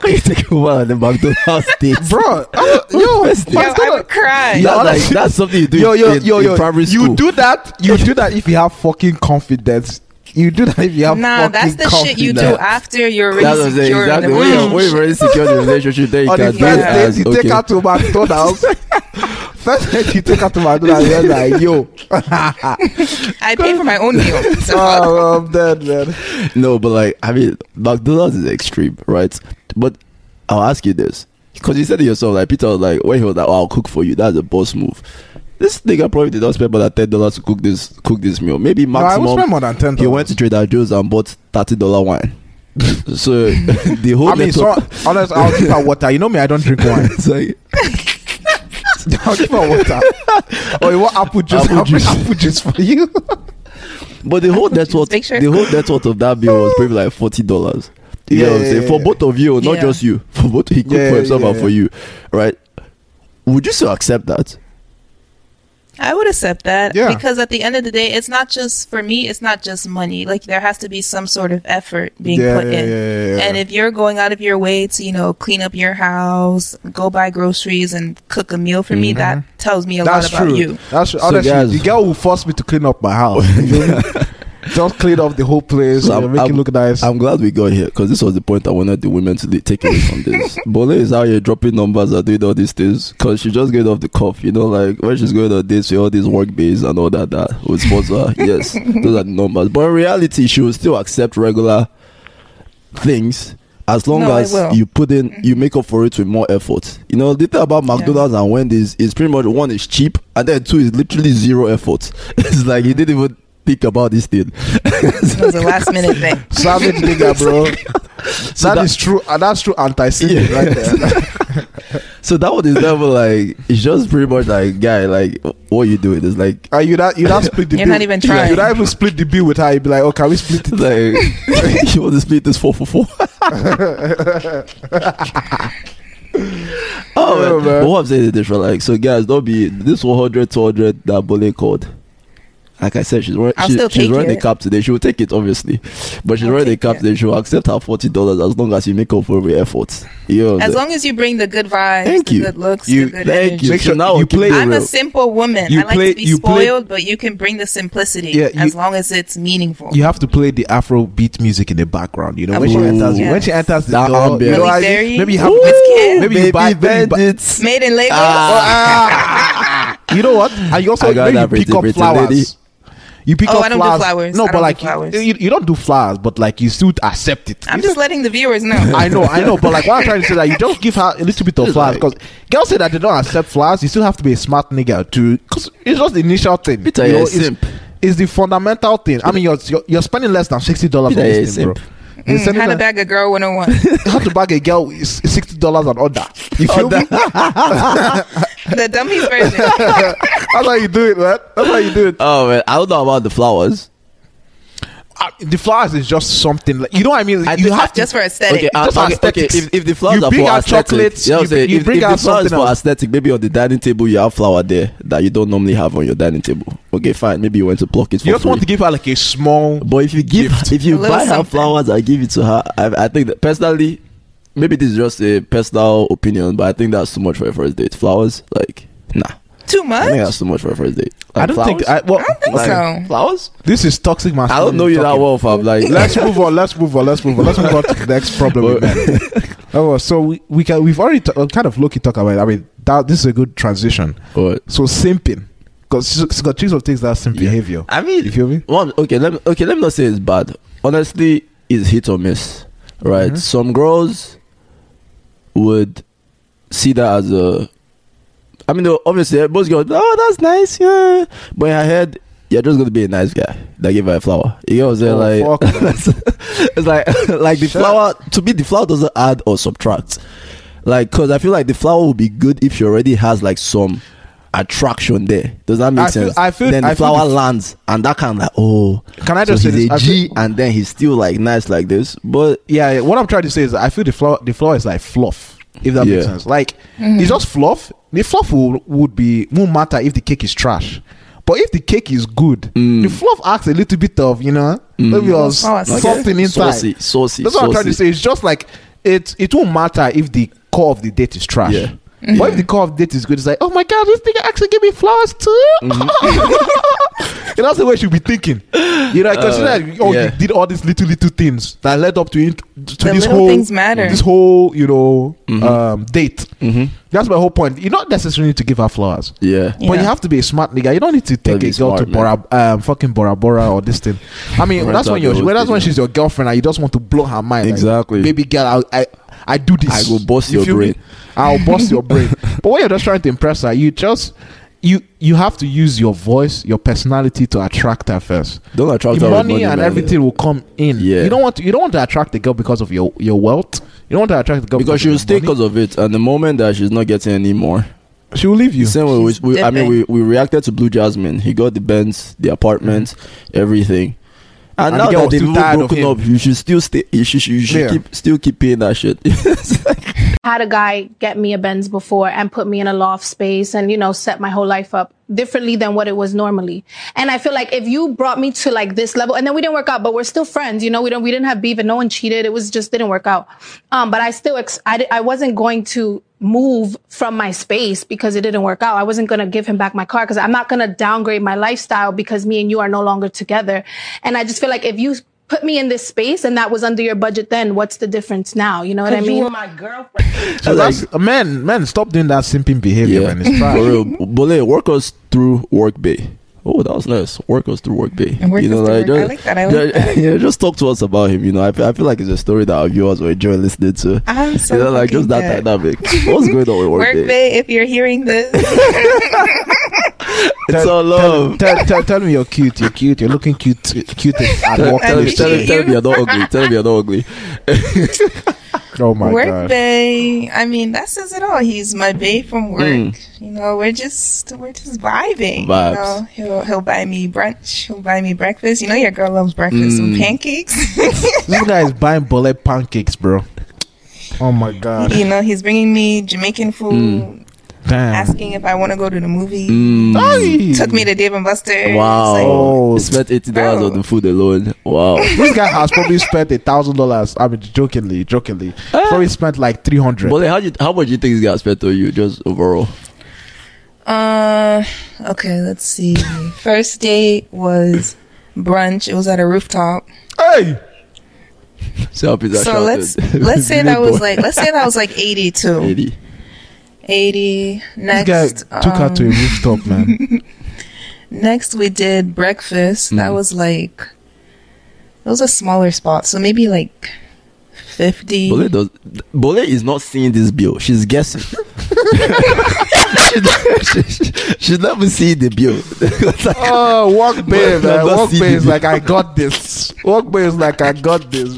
S1: how can you take him out on the McDonald's date,
S3: bro. I, yo,
S1: First
S2: Yo,
S1: date.
S2: I would cry.
S1: That's
S3: Yeah,
S1: like that's something you do
S3: yo, yo,
S1: in,
S3: yo,
S1: in
S3: yo.
S1: primary school.
S3: You do that. You do that if you have fucking confidence. You do that if you have
S2: Nah, that's
S3: fucking
S2: the shit you do after you're already
S1: That's what I'm saying.
S2: secure in
S1: Exactly.
S2: the
S1: When you're,
S2: relationship.
S1: when you're very secure in the relationship, then you
S3: On
S1: can
S3: the
S1: do
S3: first
S1: it
S3: date,
S1: as
S3: you
S1: okay.
S3: take her to McDonald's. first date, you take her to McDonald's. You're like, yo.
S2: I pay for my own meal. So
S3: oh, I'm dead, man.
S1: No, but like I mean, McDonald's is extreme, right? But I'll ask you this because you said it yourself. Like Peter was like, when he was like, oh, "I'll cook for you," that's a boss move. This nigga probably did not spend more than ten dollars to cook this cook this meal. Maybe
S3: No, I would spend more than ten
S1: he went to Trader Joe's and bought thirty dollar wine. so the whole
S3: I mean, so,
S1: network-
S3: honest, I'll give her water. You know me, I don't drink wine.
S1: it's like
S3: I'll give her water. or oh, you want apple juice?
S1: Apple
S3: I'll
S1: juice.
S3: apple juice for you.
S1: But the whole net worth,
S2: Make sure-
S1: the whole net worth of that bill was probably like forty dollars. You know
S3: Yeah,
S1: what I'm
S3: yeah,
S1: saying?
S3: yeah,
S1: For
S3: yeah.
S1: both of you, not
S2: Yeah.
S1: just you. For both, he cooked
S3: Yeah,
S1: for himself
S3: yeah,
S1: and for you, right? Would you still accept that?
S2: I would accept that
S3: Yeah.
S2: because at the end of the day, it's not just for me. It's not just money. Like there has to be some sort of effort being
S3: Yeah,
S2: put
S3: yeah,
S2: in.
S3: yeah, yeah, yeah.
S2: And if you're going out of your way to, you know, clean up your house, go buy groceries, and cook a meal for me, that tells me a
S3: Mm-hmm. That's
S2: lot about
S3: true.
S2: you.
S3: That's true.
S1: So
S3: Honestly,
S1: guys-
S3: the girl who forced me to clean up my house. You feel me? Just clean up the whole place,
S1: So
S3: you
S1: I'm-
S3: make
S1: I'm-
S3: it look nice.
S1: I'm glad we got here because this was the point I wanted the women to li- take away from this. Bole is out here dropping numbers and doing all these things because she just get off the cuff, you know, like when she's going on dates with all these work bays and all that, that would sponsor her. Yes, those are the numbers. But in reality, she will still accept regular things as long
S2: No,
S1: as you put in, mm-hmm. you make up for it with more effort. You know, the thing about McDonald's and Wendy's is pretty much one is cheap and then two is literally zero effort. It's like you didn't even think about this thing.
S2: It was a last minute thing.
S3: Savage nigga, bro.
S1: So
S3: that is true. And that's true anti-Semitic
S1: Yeah.
S3: right there.
S1: So that one is never like it's just pretty much like guy like what you doing is like
S3: Uh, you not you not split the
S2: You're
S3: bill.
S2: not even
S3: Yeah,
S2: trying.
S3: You not even split the bill with her. You be like, oh, can we split it?
S1: like you want to split this four for four. oh
S3: Yeah,
S1: man.
S3: man.
S1: But what I'm saying is different. Like so, guys, don't be this 100 200 that bullet called. Like I said, she's wearing,
S2: I'll
S1: she- she's
S2: take
S1: wearing the
S2: it.
S1: cap today. She will take it, obviously, but she's
S2: I'll
S1: wearing the
S2: take
S1: cap
S2: it.
S1: today. She will accept her forty dollars as long as you make up for every effort. You know
S2: As
S1: saying?
S2: long as you bring the good vibes,
S1: Thank
S2: the
S1: you.
S2: good looks,
S3: You-
S2: the good
S1: Thank
S2: energy.
S1: you.
S3: Make sure
S1: now
S3: you
S1: we
S3: play-
S2: I'm a simple woman.
S3: You
S2: I like
S3: play-
S2: to be
S3: you play-
S2: spoiled, but you can bring the simplicity
S3: Yeah, you-
S2: as long as it's meaningful.
S3: You have to play the Afro beat music in the background. You know when she enters.
S2: Yes.
S3: When she enters the
S1: That
S3: door, you know, I-
S2: Berry?
S3: maybe you have
S2: Ooh,
S3: maybe you buy,
S1: Baby
S3: maybe you
S1: bandits.
S2: Made in Lagos.
S3: Ah. you know what? And you also
S1: I got
S3: maybe pick up flowers.
S1: Lady.
S3: You pick
S2: Oh,
S3: up
S2: I don't do
S3: flowers.
S2: flowers.
S3: No,
S2: I
S3: but
S2: don't do
S3: like you, you, you don't do flowers, but like you still accept it.
S2: I'm
S3: You
S2: just
S3: said-
S2: letting the viewers know.
S3: I know, I know, but like what I'm trying to say that you don't give her a little bit of
S1: It's
S3: flowers
S1: like-
S3: because girls say that they don't accept flowers. You still have to be a smart nigga to because it's just the initial thing.
S1: Peter,
S3: you know,
S1: a
S3: it's,
S1: simp.
S3: it's the fundamental thing. I mean, you're you're, you're spending less than sixty dollars on
S1: Peter, you're a
S3: this thing, bro.
S1: simp.
S3: You're
S2: Mm, how to
S3: a-
S2: bag a girl 101.
S3: how to bag a girl is sixty dollars and under. You feel me?
S2: the dummies version.
S3: That's how you do it, man. That's how you do it.
S1: Oh man, I don't know about the flowers.
S3: Uh, the flowers is just something like you know what I mean.
S1: I
S3: you
S1: think-
S3: have to
S2: Just for aesthetic.
S1: Okay, uh,
S3: Just
S1: okay, okay. If, if the flowers
S3: You
S1: are
S3: bring
S1: for
S3: out
S1: aesthetic,
S3: chocolates,
S1: yeah, I
S3: you
S1: was saying,
S3: bring- you
S1: if,
S3: bring
S1: if
S3: out
S1: the flowers
S3: something
S1: for aesthetic, maybe on the dining table you have flower there that you don't normally have on your dining table. Okay, fine. Maybe you went to pluck it for
S3: you just
S1: free.
S3: want to give her like a small.
S1: But if you give,
S3: gift.
S1: if you
S2: A little
S1: buy her flowers I give it to her, I, I think that personally, maybe this is just a personal opinion, but I think that's too much for a first date. Flowers, like, nah,
S2: Too much?
S1: I think
S2: much?
S1: that's too much for a first date.
S3: I don't think. I, well,
S2: I don't think
S1: Like,
S2: so.
S1: Flowers?
S3: this is toxic masculinity.
S1: I don't know you that well, fam. Like,
S3: let's move on. Let's move on. Let's move on. Let's move on to the next problem. with oh, so we, we can we've already t- uh, kind of look talk about. It. I mean, that this is a good transition.
S1: What?
S3: So simping, because got choose of things that simp
S1: Yeah.
S3: behavior.
S1: I mean,
S3: You feel me?
S1: One, okay, let me, okay, let me not say it's bad. Honestly, it's hit or miss, right?
S3: Mhm.
S1: Some girls would see that as a. I mean, though, obviously, uh, most girls, oh, that's nice, yeah. But in her head, you're just gonna be a nice guy that give her a flower. You know what I'm saying?
S3: Oh,
S1: like, it's like, like the
S3: Shut
S1: flower. To me, the flower doesn't add or subtract. Like, cause I feel like the flower would be good if she already has like some attraction there. Does that make
S3: I feel-
S1: sense?
S3: I feel-
S1: then the
S3: I feel
S1: flower
S3: the-
S1: lands, and that kind of like, oh,
S3: Can I
S1: so
S3: just say
S1: he's
S3: this?
S1: a G,
S3: feel-
S1: and then he's still like nice like this. But
S3: yeah, yeah, what I'm trying to say is I feel the flower, the floor is like fluff. If that makes sense. Like it's just fluff. The fluff will, would be won't matter if the cake is trash. But if the cake is good,
S1: Mm.
S3: the fluff acts a little bit of, you know, maybe
S2: Oh,
S3: of.
S2: Okay.
S3: something inside.
S1: saucy, saucy.
S3: That's what I'm trying to say. It's just like it it won't matter if the core of the date is trash.
S1: Yeah.
S3: But if the core of the date is good, it's like, oh my god, this thing actually give me flowers too.
S1: Mm-hmm.
S3: and that's the way you should be thinking. You know, consider
S1: Uh,
S3: oh,
S1: yeah.
S3: you did all these little little things that led up to it, to
S2: The
S3: this whole
S2: things matter.
S3: this whole you know
S1: Mhm.
S3: um, date.
S1: Mhm.
S3: That's my whole point. You don't necessarily need to give her flowers.
S1: Yeah.
S2: Yeah.
S3: But you have to be a smart nigga. You don't need to take a girl
S1: smart,
S3: to Bora, um, fucking Bora Bora or this thing. I mean, that's when you're
S1: whole
S3: when that's when she's your girlfriend and you just want to blow her mind. like,
S1: Exactly.
S3: baby girl, I, I I do this.
S1: I go bust
S3: You
S1: your
S3: feel me?
S1: brain.
S3: I'll bust your brain. But when you're just trying to impress her, you just you you have to use your voice, your personality to attract her first.
S1: Don't attract
S3: The
S1: her with
S3: money, and
S1: man.
S3: everything will come in.
S1: Yeah.
S3: You don't want to, you don't want to attract the girl because of your your wealth. You don't want to attract the girl
S1: because she
S3: of
S1: will stay because of it. And the moment that she's not getting any more,
S3: she will leave you.
S1: same way we, we I mean, we, we reacted to Blue Jasmine. He got the Benz, the apartment, mm-hmm. everything. And,
S3: And
S1: now that
S3: was
S1: they've
S3: still tired
S1: broken
S3: him.
S1: up, you should still stay. You should, you should
S3: Yeah.
S1: keep still keep paying that shit. Like-
S4: had a guy get me a Benz before and put me in a loft space and, you know, set my whole life up differently than what it was normally. And I feel like if you brought me to like this level and then we didn't work out, but we're still friends, you know, we don't, we didn't have beef and no one cheated. It was just didn't work out. Um, but I still, ex- I, I wasn't going to move from my space because it didn't work out. I wasn't going to give him back my car because I'm not going to downgrade my lifestyle because me and you are no longer together. And I just feel like if you put me in this space and that was under your budget then, what's the difference now? You know what I mean?
S3: So
S1: Like-
S3: that's men, men, stop doing that simping behavior,
S1: yeah,
S3: man. It's trash.
S1: for real. Bole, work us through Work Bay. Oh, that was nice. Work us through Work Bay.
S2: And work
S1: you know, like,
S2: Work- I
S1: just,
S2: like that, I like
S1: just,
S2: that.
S1: yeah, just talk to us about him. You know, I feel, I feel like it's a story that our viewers will enjoy listening to.
S2: I'm so
S1: you know, like just that
S2: fucking dead.
S1: dynamic. What's going on with Work,
S2: Work
S1: Bay?
S2: Bay, if you're hearing this,
S1: It's all love.
S3: Tell, tell, tell, tell me you're cute. You're cute. You're looking cute. Cute at
S1: Tell, tell, me, tell, me, tell me
S2: you.
S1: you're not ugly. Tell me you're not ugly.
S3: Oh my
S2: work
S3: god.
S2: bay. I mean, that says it all. He's my bae from work.
S1: Mm.
S2: You know, we're just we're just vibing.
S1: Vibes.
S2: You know, he'll he'll buy me brunch. He'll buy me breakfast. You know, your girl loves breakfast and
S1: Mm.
S2: pancakes.
S3: This guy is buying bullet pancakes, bro. Oh my god.
S2: you know, he's bringing me Jamaican food,
S1: Mm.
S3: Damn.
S2: asking if I want to go to the movie.
S1: Mm.
S3: Ay.
S2: Took me to Dave and Buster's.
S1: Wow.
S2: Like,
S3: Oh.
S1: Spent eighty dollars on the food alone. Wow.
S3: This guy has probably spent a thousand dollars. I mean, jokingly, jokingly,
S1: Ah.
S3: probably spent like three hundred.
S1: But like, how you how much do you think this guy spent on you just overall?
S2: Uh, okay, let's see. First date was brunch. It was at a rooftop.
S3: Hey,
S1: So,
S2: so let's let's say that was like let's say that was like 82.
S1: 80.
S2: 80.
S3: this
S2: Next,
S3: guy took her to a
S2: um,
S3: rooftop, man.
S2: next we did breakfast. That
S1: Mhm.
S2: was like it was a smaller spot, so maybe like 50.
S1: Bole does. Bole is not seeing this bill. She's guessing. she, she, she, she's never seen the bill. Like,
S3: oh, walk bay,
S1: But
S3: man. Walk
S1: seeing
S3: bay is like I got this. Walk bay is like I got this.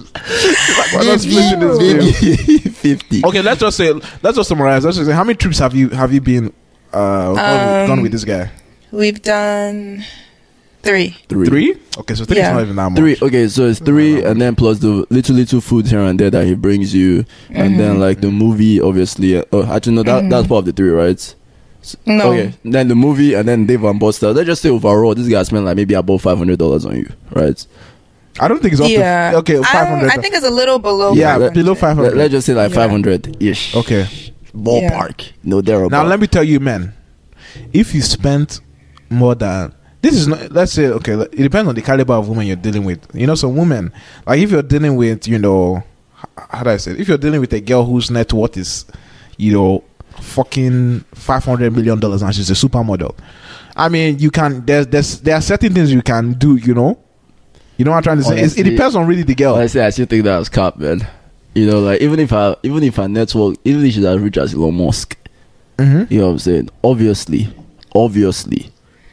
S3: We're not this
S1: maybe fifty.
S3: Okay, let's just say let's just summarize. Let's just say how many trips have you have you been uh
S2: Um,
S3: gone with this guy?
S2: We've done three.
S1: Three.
S3: Three? Okay, so three
S2: Yeah.
S3: is not even that much.
S1: Three. Okay, so it's three, and then plus the little little food here and there that he brings you, and then
S2: Mm-hmm.
S1: like the movie, obviously. uh, Oh, actually, no, that that's part of the three, right?
S2: No.
S1: Okay, then the movie, and then Dave and Buster. Let's just say overall, this guy spent like maybe about five hundred dollars on you, right?
S3: I don't think it's up
S2: Yeah.
S3: to okay
S2: I,
S3: five
S2: don't-
S3: hundred.
S2: I think it's a little below.
S3: Yeah,
S2: 500.
S3: below five
S1: Let, us just say like
S2: Yeah.
S1: five hundred ish.
S3: Okay.
S1: ballpark. No, there
S3: Now let me tell you, man. If you spent more than this is not. Let's say okay. It depends on the caliber of woman you're dealing with. You know, some women like if you're dealing with you know how do I say? It? If you're dealing with a girl whose net worth is you know fucking five hundred million dollars and she's a supermodel. I mean, you can. There's there's there are certain things you can do. You know. You know what I'm trying to say? It depends on really the girl.
S1: Honestly, I still think that was cap, man. You know, like even if I even if her network, even if she's as rich as Elon Musk,
S3: Mm-hmm.
S1: you know what I'm saying? Obviously, obviously,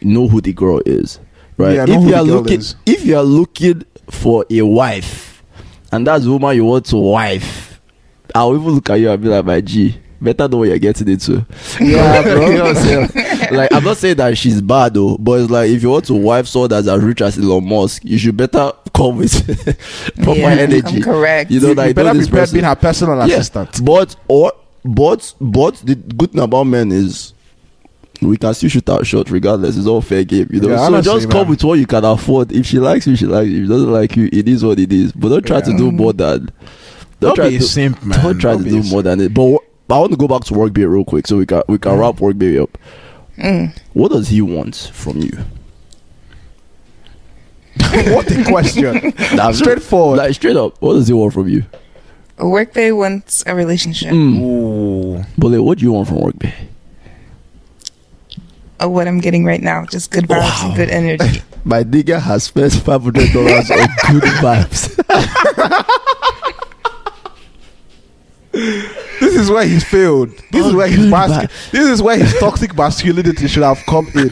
S1: know who the girl is, right?
S3: Yeah,
S1: if you are looking,
S3: is.
S1: if you are looking for a wife, and that's the woman you want to wife, I'll even look at you and be like, my G, better know what you're getting into.
S3: Yeah, bro.
S1: you know what I'm saying? Like, I'm not saying that she's bad though, but it's like if you want to wife someone that's as rich as Elon Musk, you should better come with proper
S2: Yeah,
S1: energy.
S2: I'm correct.
S1: You know,
S3: you
S1: like
S3: better
S1: know
S3: be
S1: this
S3: prepared
S1: person.
S3: being her personal
S1: Yeah,
S3: assistant.
S1: But or but but the good thing about men is we can still shoot our shot regardless. It's all fair game, you know.
S3: Yeah,
S1: so
S3: honestly,
S1: just come
S3: man.
S1: with what you can afford. If she likes you, she likes you. If she doesn't like you, it is what it is. But don't try to do more than
S3: Don't
S1: try
S3: be a
S1: to
S3: simp, man.
S1: don't try
S3: Don't
S1: to do
S3: a simp.
S1: more than it. But wh- I want to go back to work bay real quick so we can we can
S3: Mm.
S1: wrap work bay up.
S2: Mm.
S1: What does he want from you?
S3: what a question.
S1: Nah,
S3: Straightforward.
S1: Like straight up, what does he want from you?
S2: A work bay wants a relationship.
S1: Mm.
S3: Ooh.
S1: But like, what do you want from work bay?
S2: Of what I'm getting right now, just good vibes and good energy.
S1: My nigga has spent five hundred dollars on good vibes.
S3: This is where he's failed. This is
S1: Oh,
S3: where his
S1: good
S3: mas-
S1: man.
S3: This is where his toxic masculinity should have come in.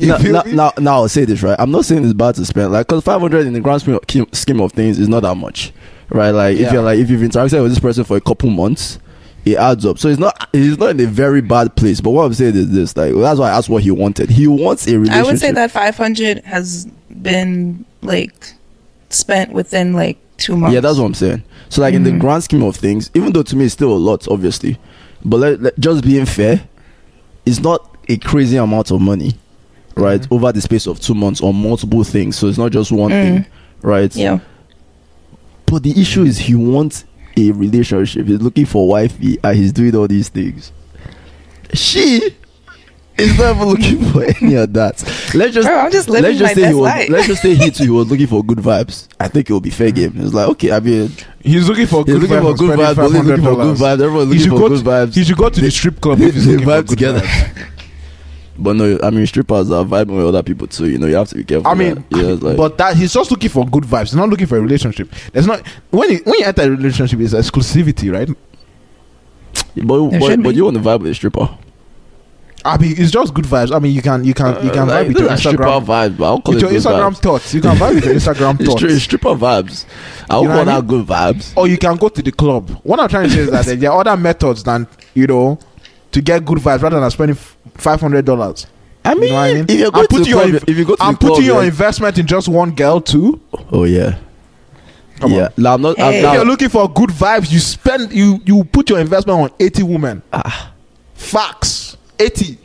S1: Now, now, now, now I'll say this right. I'm not saying it's bad to spend like because 500 in the grand scheme of, scheme of things is not that much, right? Like
S3: Yeah.
S1: if you're like if you've interacted with this person for a couple months, it adds up. So it's not he's not in a very bad place. But what I'm saying is this: like that's why I asked what he wanted. He wants a relationship.
S2: I would say that 500 has been like spent within like two months.
S1: Yeah, that's what I'm saying. So like in the
S2: Mhm.
S1: grand scheme of things, even though to me it's still a lot, obviously, but let, let- just being fair, it's not a crazy amount of money, right?
S3: Mm-hmm.
S1: Over the space of two months on multiple things. So it's not just one
S2: Mm.
S1: thing, right?
S2: Yeah.
S1: But the issue is he wants a relationship. He's looking for wifey and he's doing all these things. She is not even looking for any of that. Let's just
S2: Bro, I'm just living
S1: let's just
S2: my
S1: say he was
S2: life.
S1: let's just say he too he was looking for good vibes. I think it will be fair game. It's like okay, I mean
S3: He's looking for
S1: He's
S3: good
S1: looking
S3: vibes.
S1: for good vibes. Bully's looking for good vibes. Everyone's
S3: He
S1: looking
S3: should
S1: for
S3: go
S1: good
S3: to-
S1: vibes.
S3: He should go to the strip club if he's
S1: They
S3: looking for
S1: vibe
S3: good
S1: together.
S3: Vibes.
S1: But no, I mean strippers are vibing with other people too. You know, you have to be careful.
S3: I mean,
S1: man. yeah, it's like,
S3: but that he's just looking for good vibes. He's not looking for a relationship. There's not when you when you enter a relationship, it's exclusivity, right?
S1: but,
S2: There
S1: but, but you want to vibe with a stripper?
S3: I mean, it's just good vibes. I mean, you can you can you can
S1: Uh, like,
S3: vibe with
S1: those
S3: your Instagram.
S1: vibes, but I'll call
S3: With
S1: it
S3: your
S1: good
S3: Instagram
S1: vibes.
S3: thoughts, you can vibe with your Instagram
S1: It's,
S3: thoughts.
S1: it's stripper vibes. I'll
S3: You know
S1: call
S3: what I
S1: that good vibes.
S3: or you can go to the club. What I'm trying to say is that there are other methods than you know to get good vibes rather than spending five hundred dollars.
S1: I mean,
S3: You know I mean?
S1: if you're
S3: I'm
S1: to the
S3: putting your
S1: club, if you go to
S3: I'm
S1: the club,
S3: putting your
S1: yeah.
S3: investment in just one girl too.
S1: oh yeah,
S3: Come
S1: yeah. Now I'm not. I'm
S2: Hey.
S3: If you're looking for good vibes, you spend you you put your investment on eighty women.
S1: Ah.
S3: Facts. Eighty.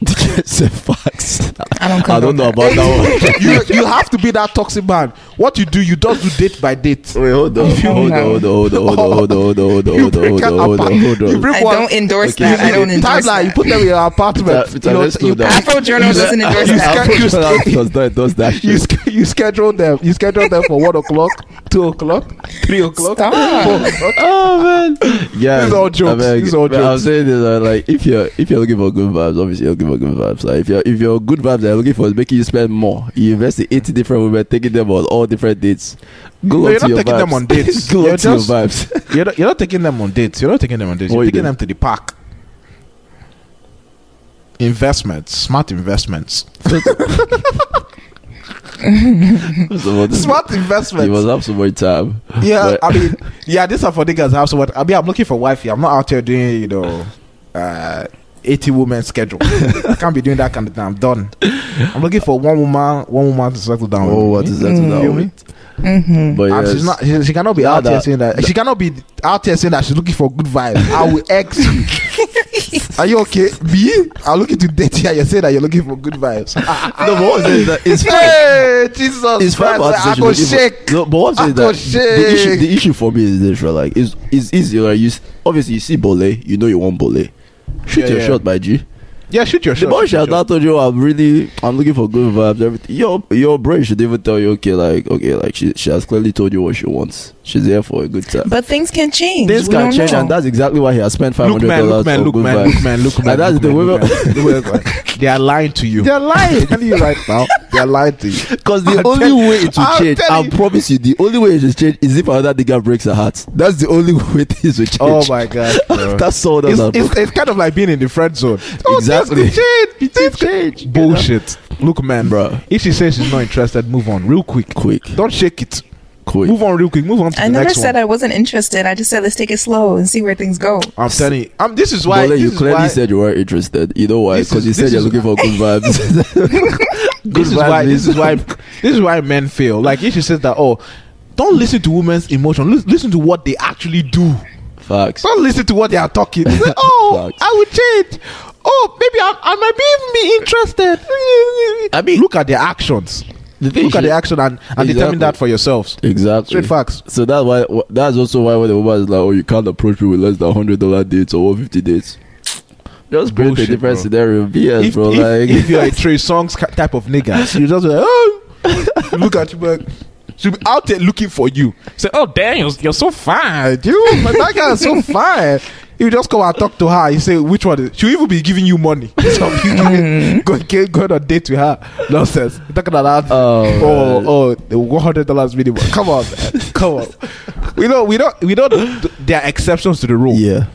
S1: say facts.
S2: I don't.
S1: I don't know about that one.
S3: you you have to be that toxic man. What you do, you just do date by date.
S1: Wait, hold on,
S2: you-
S1: hold on, hold on, hold on, hold on, hold on, hold on, hold on, hold on, hold on, hold on, hold on.
S2: I don't endorse
S1: Okay,
S2: that. I don't endorse
S3: timeline. You put them in your apartment.
S1: Peter, Peter,
S3: you know,
S1: let's
S3: you.
S2: Afro Journal doesn't endorse that.
S3: sca- you
S1: Afro
S3: sca-
S1: does not does that
S3: you,
S1: shit.
S3: you schedule them. You schedule them for one o'clock, two o'clock, three o'clock,
S2: Stop.
S3: four o'clock.
S1: Oh man, yeah.
S3: These are all jokes.
S1: I mean,
S3: These are all
S1: but I'm saying is uh, like if you're if you're looking for good vibes, obviously you're looking for good vibes. Like if you're if you're good vibes, they're looking for is making you spend more. You invest in 80 different women, taking them on all different dates. Go
S3: No, you're not
S1: your
S3: taking them on dates.
S1: Go
S3: You're
S1: to your
S3: just-
S1: vibes.
S3: You're not, you're not taking them on dates. You're not taking them on dates.
S1: What
S3: You're
S1: you
S3: taking
S1: doing?
S3: them to the park. Investments, smart investments, smart
S1: you
S3: investments.
S1: must have some more time.
S3: Yeah, I mean, yeah, these are for niggas. Have so what? I mean, I'm looking for wifey. I'm not out here doing, you know, uh, 80 women schedule. I can't be doing that kind of thing. I'm done. I'm looking for one woman, one woman to settle down.
S1: Oh, what is that?
S3: You
S1: now?
S2: Mm-hmm.
S1: But yes,
S3: she's not. She, she cannot be
S1: Nah,
S3: out here saying that. She cannot be out here saying that she's looking for good vibes. I will X you. Are you okay? B, I'm looking to date you. You're saying that you're looking for good vibes.
S1: no, but what I'm saying is that it's fine.
S3: hey, Jesus
S1: It's fine
S3: Christ!
S1: us
S3: I go
S1: she's looking for- No, but what I'm saying
S3: I
S1: is
S3: go
S1: that the issue, the issue for me is this, right? Like, it's, it's easy. Like, you obviously you see Bole, you know you want Bole. Shoot
S3: Yeah,
S1: your
S3: yeah.
S1: shot, my G.
S3: Yeah, shoot your
S1: The
S3: shot.
S1: boy
S3: shoot your
S1: should have told you, I'm really, I'm looking for good vibes. Everything. Your your brain should even tell you, okay, like, okay, like she she has clearly told you what she wants. She's there for a good time.
S2: But things can change.
S1: Things
S2: We
S1: can
S2: don't
S1: change,
S2: know.
S1: and that's exactly why he has spent five
S3: Look,
S1: hundred
S3: man,
S1: dollars
S3: look, man,
S1: on
S3: look,
S1: good
S3: man,
S1: vibes.
S3: look, man, look, man.
S1: That's
S3: look,
S1: the
S3: man, look, man. Look, man. They are lying to you.
S1: They're lying.
S3: I'm telling you right now. They are lying to you.
S1: Because the
S3: I'm
S1: only
S3: tell-
S1: way it will
S3: I'm
S1: change, I
S3: you.
S1: promise you, the only way it will change is if another nigga breaks her heart. That's the only way things will oh change.
S3: Oh my god.
S1: That's all that's
S3: it's, it's, it's kind of like being in the friend zone. Oh,
S1: Exactly.
S3: change. Things change. Bullshit. Look, man,
S1: bro.
S3: If she says she's not interested, move on real quick.
S1: Quick,
S3: Don't shake it.
S1: Quick.
S3: Move on real quick. Move on to
S2: I
S3: the
S2: never
S3: next
S2: said
S3: one.
S2: I wasn't interested. I just said let's take it slow and see where things go.
S3: I'm telling you. Um, this is why.
S1: Bole,
S3: this
S1: you
S3: is
S1: clearly
S3: why,
S1: said you weren't interested. You know why?
S3: This
S1: Because
S3: is-
S1: you said
S3: this
S1: you're
S3: is-
S1: looking for good vibes. good
S3: this is why. This is why. This is why men fail. Like if she says that, oh, don't listen to women's emotion. Lis- Listen to what they actually do.
S1: Facts.
S3: Don't listen to what they are talking. Say, oh,
S1: Facts.
S3: I would change. Oh, maybe I, I might be even be interested.
S1: I mean,
S3: look at their actions.
S1: The thing
S3: Look at the action and, and
S1: Exactly.
S3: determine that for yourselves.
S1: Exactly.
S3: Straight facts.
S1: So that's why. That's also why when the woman is like, "Oh, you can't approach me with less than hundred dollar dates or one fifty dates." Just create
S3: Bullshit,
S1: a different
S3: bro.
S1: scenario. BS,
S3: if,
S1: bro.
S3: if,
S1: like,
S3: if you're a Trey Songz ki- type of nigga, you just be like, oh, look at you, like, she'll be out there looking for you. Say, oh, damn, you're, you're so fine. You, my that guy is so fine. You just come and talk to her. You say, which one? Is, she'll even be giving you money. So you go, go on a date with her. Nonsense. You're talking about that.
S1: Oh,
S3: oh, oh, the one hundred dollars minimum. Come on, man. Come on. We don't, we don't, we don't. There are exceptions to the rule.
S1: yeah.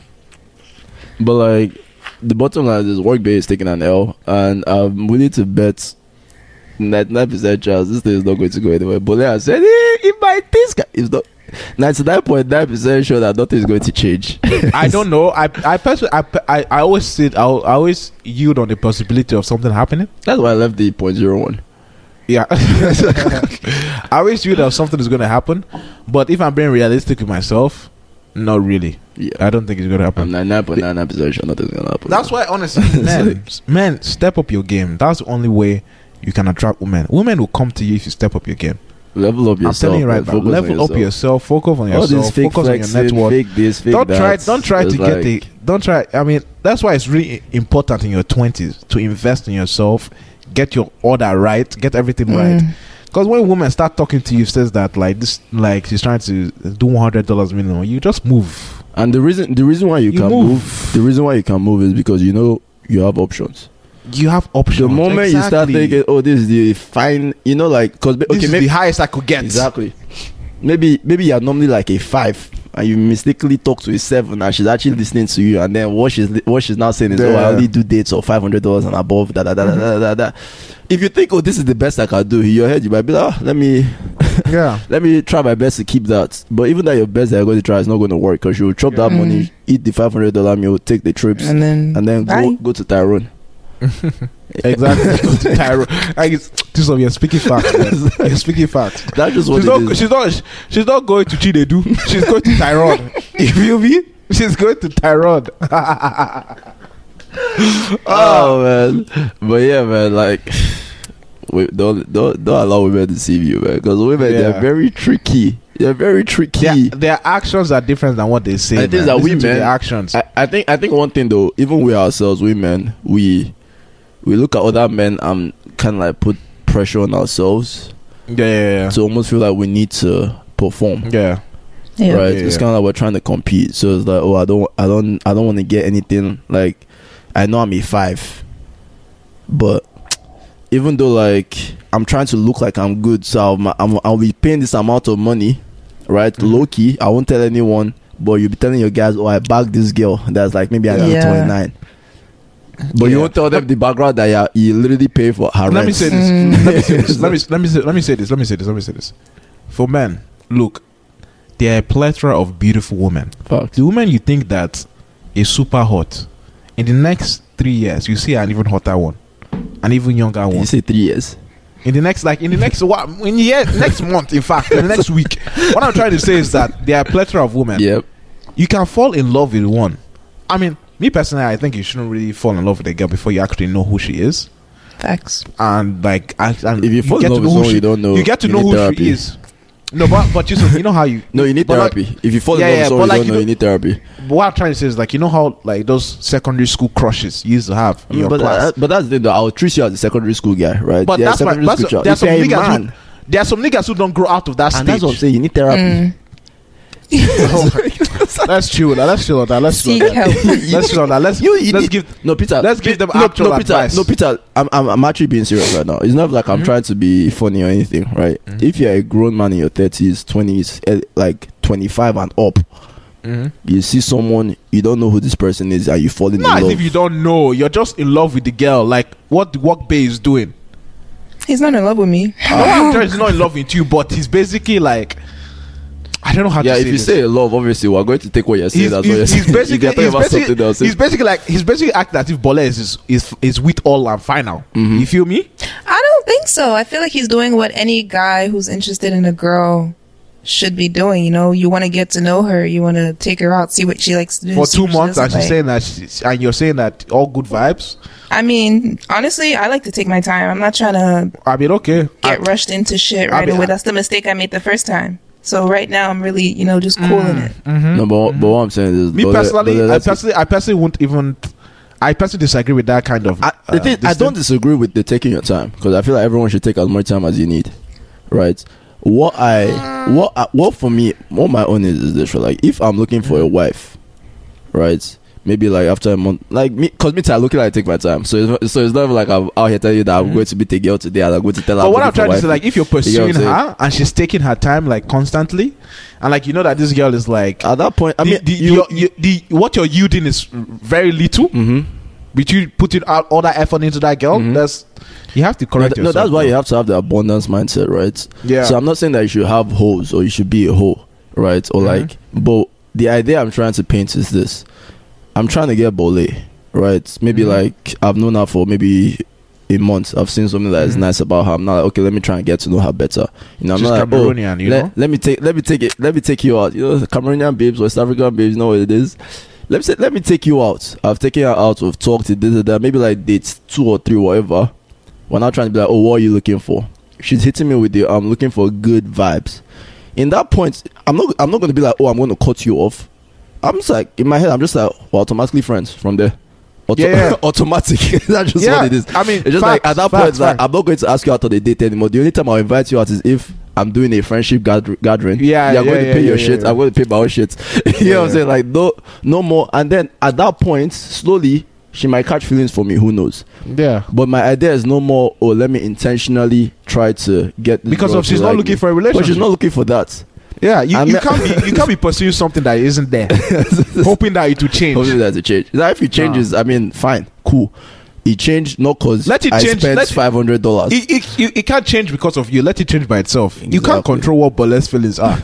S1: But like, the bottom line is Workbay is taking an L, and I'm willing to bet. 99% chance this thing is not going to go anywhere. But then I said, eh, it might this guy is not 99.9% sure that nothing is going to change.
S3: I don't know. I I personally I, I, I always sit. I, I always yield on the possibility of something happening.
S1: That's why I left the point zero one.
S3: Yeah, I always yield that something is going to happen. But if I'm being realistic with myself, not really.
S1: Yeah.
S3: I don't think it's going to
S1: I'm
S3: happen.
S1: 99.99% sure nothing's going to happen.
S3: That's why, honestly, man, men, step up your game. That's the only way you can attract women. Women will come to you if you step up your game.
S1: Level up
S3: I'm
S1: yourself.
S3: telling you right now.
S1: Focus on
S3: Level up yourself. Focus on
S1: All
S3: yourself.
S1: this fake
S3: Focus on your
S1: flexing,
S3: net worth.
S1: fake this, fake
S3: don't
S1: that.
S3: try don't try to
S1: It's
S3: get the don't try i mean that's why it's really important in your 20s to invest in yourself get your order right get everything mm. right because when women start talking to you says that like this like she's trying to do $100 minimum you just move
S1: And the reason the reason why you,
S3: You
S1: can
S3: move.
S1: move. the reason why you can move is because you know you have options.
S3: You have options
S1: The moment you start thinking, oh, this is the fine, you know, like because
S3: this
S1: okay,
S3: is
S1: maybe
S3: the highest i could get
S1: exactly. Maybe maybe you're normally like a five, and you mistakenly talk to a seven and she's actually listening to you and then what she's what she's now saying is oh I
S3: Yeah.
S1: only do dates of five hundred dollars and above da da da da mm-hmm. da da da if you think oh this is the best I can do in your head you might be like oh, let me
S3: Yeah.
S1: let me try my best to keep that but even that your best that you're going to try is not going to work because you'll chop that
S2: Yeah.
S1: money eat the five hundred dollar meal take the trips
S2: And then,
S1: and then go go to Tyrone
S3: Exactly. Tyro. I guess this one you're speaking facts. man. You're speaking facts.
S1: that's just what
S3: She's not,
S1: is.
S3: she's not. She's not going to Chinedu. She's going to Tyrone. you feel me? She's going to Tyrone.
S1: oh man but yeah man like don't don't don't allow women to deceive you man because women
S3: Yeah.
S1: they're very tricky they're very tricky
S3: Their, their actions are different than what they say.
S1: I think
S3: man.
S1: that
S3: to
S1: women-
S3: actions.
S1: I, I think I think one thing though even we ourselves women we we look at other men and kind of like put pressure on ourselves
S3: yeah, yeah, yeah.
S1: to almost feel like we need to perform
S3: yeah.
S2: yeah.
S1: right
S3: Yeah,
S1: it's kind of like we're trying to compete so it's like oh i don't i don't i don't want to get anything like i know i'm a five but even though like i'm trying to look like i'm good so i'm, I'm i'll be paying this amount of money right
S3: Mhm.
S1: low key i won't tell anyone but you'll be telling your guys oh i bagged this girl that's like maybe i got
S2: Yeah.
S1: 29 but you
S3: Yeah.
S1: won't tell them the background that you, you literally pay for her
S3: Let me
S1: rent.
S3: say this.
S2: Mm.
S3: Let me say this. Let me let me say let me say this. Let me say this. Let me say this. For men, look, there are a plethora of beautiful women.
S1: Facts.
S3: The woman you think that is super hot, in the next three years, you see an even hotter one, an even younger one.
S1: you say three years
S3: In the next, like in the next what? In the year, next month, in fact, in the next week. What I'm trying to say is that there are a plethora of women.
S1: yep
S3: You can fall in love with one. I mean, me personally, I think you shouldn't really fall in love with a girl before you actually know who she is.
S2: Facts.
S3: and like I, and
S1: If you fall in love
S3: to
S1: with
S3: know who
S1: someone
S3: she-
S1: you don't know,
S3: you get to
S1: you
S3: know who
S1: therapy.
S3: she is. No, but but you, you know how you.
S1: no you need
S3: but like-
S1: therapy if you fall in
S3: Yeah,
S1: love
S3: yeah,
S1: with someone
S3: but
S1: you
S3: like
S1: don't know
S3: you
S1: you need therapy
S3: What I'm trying to say is like you know how like those secondary school crushes you used to have in your
S1: but,
S3: class.
S1: but that's the thing though. I'll treat you as a secondary school guy, right?
S3: but
S1: Yeah,
S3: that's why
S1: secondary
S3: that's,
S1: school child.
S3: there are some niggas who there are some niggas who don't grow out of that
S1: and
S3: stage.
S1: that's what I'm saying. You need therapy.
S2: Mm.
S3: let's chill on that. Let's chill on that. Let's chill
S2: Seek
S3: on that.
S2: help.
S3: Let's chill on that. Let's
S1: You- you
S3: let's
S1: need-
S3: give.
S1: No, Peter.
S3: Let's give them
S1: no,
S3: actual
S1: no, Peter,
S3: advice.
S1: No, Peter. I'm, I'm, I'm actually being serious right now. It's not like I'm
S3: Mhm.
S1: trying to be funny or anything, right?
S3: Mhm.
S1: If you're a grown man in your 30s, 20s, eh, like 25 and up,
S3: Mhm.
S1: you see someone you don't know who this person is, and you fall in
S3: Not as
S1: love.
S3: if you don't know. You're just in love with the girl. Like what the work bay is doing.
S2: He's not in love with me.
S3: No, he's not in love with you, but he's basically like. I don't know how
S1: yeah,
S3: to say Yeah,
S1: if
S3: say
S1: you
S3: this.
S1: say love, obviously we're going to take what you're saying.
S3: he's,
S1: That's what you're
S3: he's,
S1: saying.
S3: he's basically,
S1: you're
S3: he's, basically he's basically like he's basically acting as if Bola is is, is is with all and final.
S1: Mhm.
S3: You feel me?
S2: I don't think so. I feel like he's doing what any guy who's interested in a girl should be doing. You know, you want to get to know her, you want to take her out, see what she likes to do
S3: For two months, and
S2: doesn't
S3: she's saying that, she's, and you're saying that all good vibes.
S2: I mean, honestly, I like to take my time. I'm not trying to
S3: I mean, okay,
S2: get
S3: I-
S2: rushed into shit
S3: I
S2: right
S3: mean,
S2: away. That's the mistake I made the first time. So right now, I'm really, you know, just cooling it.
S3: mhm.
S1: no, but, but what I'm saying is,
S3: me
S1: but let-
S3: personally,
S1: but
S3: I personally, I personally won't even. I personally disagree with that kind of.
S1: I,
S3: uh,
S1: thing, I don't disagree with the taking your time because I feel like everyone should take as much time as you need, right? What I what I, what for me, what my own is is this: right? like if I'm looking for a wife, right? Maybe like after a month, like me, cause me, too, I looking like I take my time. So it's not, so it's not like I'm out here telling you that I'm
S3: Mhm.
S1: going to meet a girl today I'm going to tell her.
S3: But what I'm trying to say, like, if you're
S1: You
S3: pursuing her and she's taking her time, like constantly, and like you know that this girl is like,
S1: at that point, I
S3: the,
S1: mean,
S3: the,
S1: you,
S3: your- you- the what you're yielding is very little.
S1: hmm
S3: But you putting out all that effort into that girl,
S1: Mhm.
S3: that's you have to
S1: no,
S3: correct
S1: no,
S3: yourself.
S1: that's why
S3: bro.
S1: you have to have the abundance mindset, right?
S3: Yeah.
S1: So I'm not saying that you should have hoes or you should be a hoe, right? Or
S3: Mhm.
S1: like, but the idea I'm trying to paint is this: I'm trying to get Bole, right? Maybe
S3: Mhm.
S1: like I've known her for maybe a month. I've seen something that is
S3: Mhm.
S1: nice about her. I'm not like, okay, let me try and get to know her better. You know, I'm
S3: She's
S1: not like, oh,
S3: Cameroonian, you
S1: let,
S3: know.
S1: let me take, let me take it, let me take you out. You know, Cameroonian babes, West African babes, you know what it is. Let me say, let me take you out. I've taken her out. We've talked. To this and that. Maybe like dates two or three, whatever. We're not trying to be like, oh, what are you looking for? She's hitting me with the, I'm looking for good vibes. In that point, I'm not, I'm not going to be like, oh, I'm going to cut you off. I'm just like, in my head, I'm just like, we're automatically friends from there. Auto-
S3: Yeah, yeah.
S1: automatic. That's just
S3: yeah,
S1: what it is.
S3: I mean,
S1: It's just
S3: facts,
S1: like at that
S3: facts,
S1: point, it's like. I'm not going to ask you out on a date anymore. The only time I'll invite you out is if I'm doing a friendship gather- gathering.
S3: Yeah,
S1: you're
S3: yeah,
S1: going to pay your shit. I'm going to pay my own shit. you know what I'm saying? Like no, no more. And then at that point, slowly she might catch feelings for me. Who knows?
S3: yeah.
S1: But my idea is no more. Oh, let me intentionally try to get
S3: Because
S1: girl
S3: of
S1: to
S3: she's not
S1: like
S3: looking
S1: me.
S3: for a
S1: But
S3: relationship.
S1: she's not looking for that.
S3: Yeah, you,
S1: I'm
S3: you
S1: not-
S3: can't be you can't be pursuing something that isn't there, hoping that it will change.
S1: Hopefully that's a change. Now, if it changes, I mean, fine, cool. It changed not cause
S3: Let it
S1: I
S3: change,
S1: spent
S3: let it-
S1: five hundred dollars.
S3: It, it, it, it can't change because of you. Let it change by itself. You can't
S1: Exactly.
S3: control what Bolet's feelings are.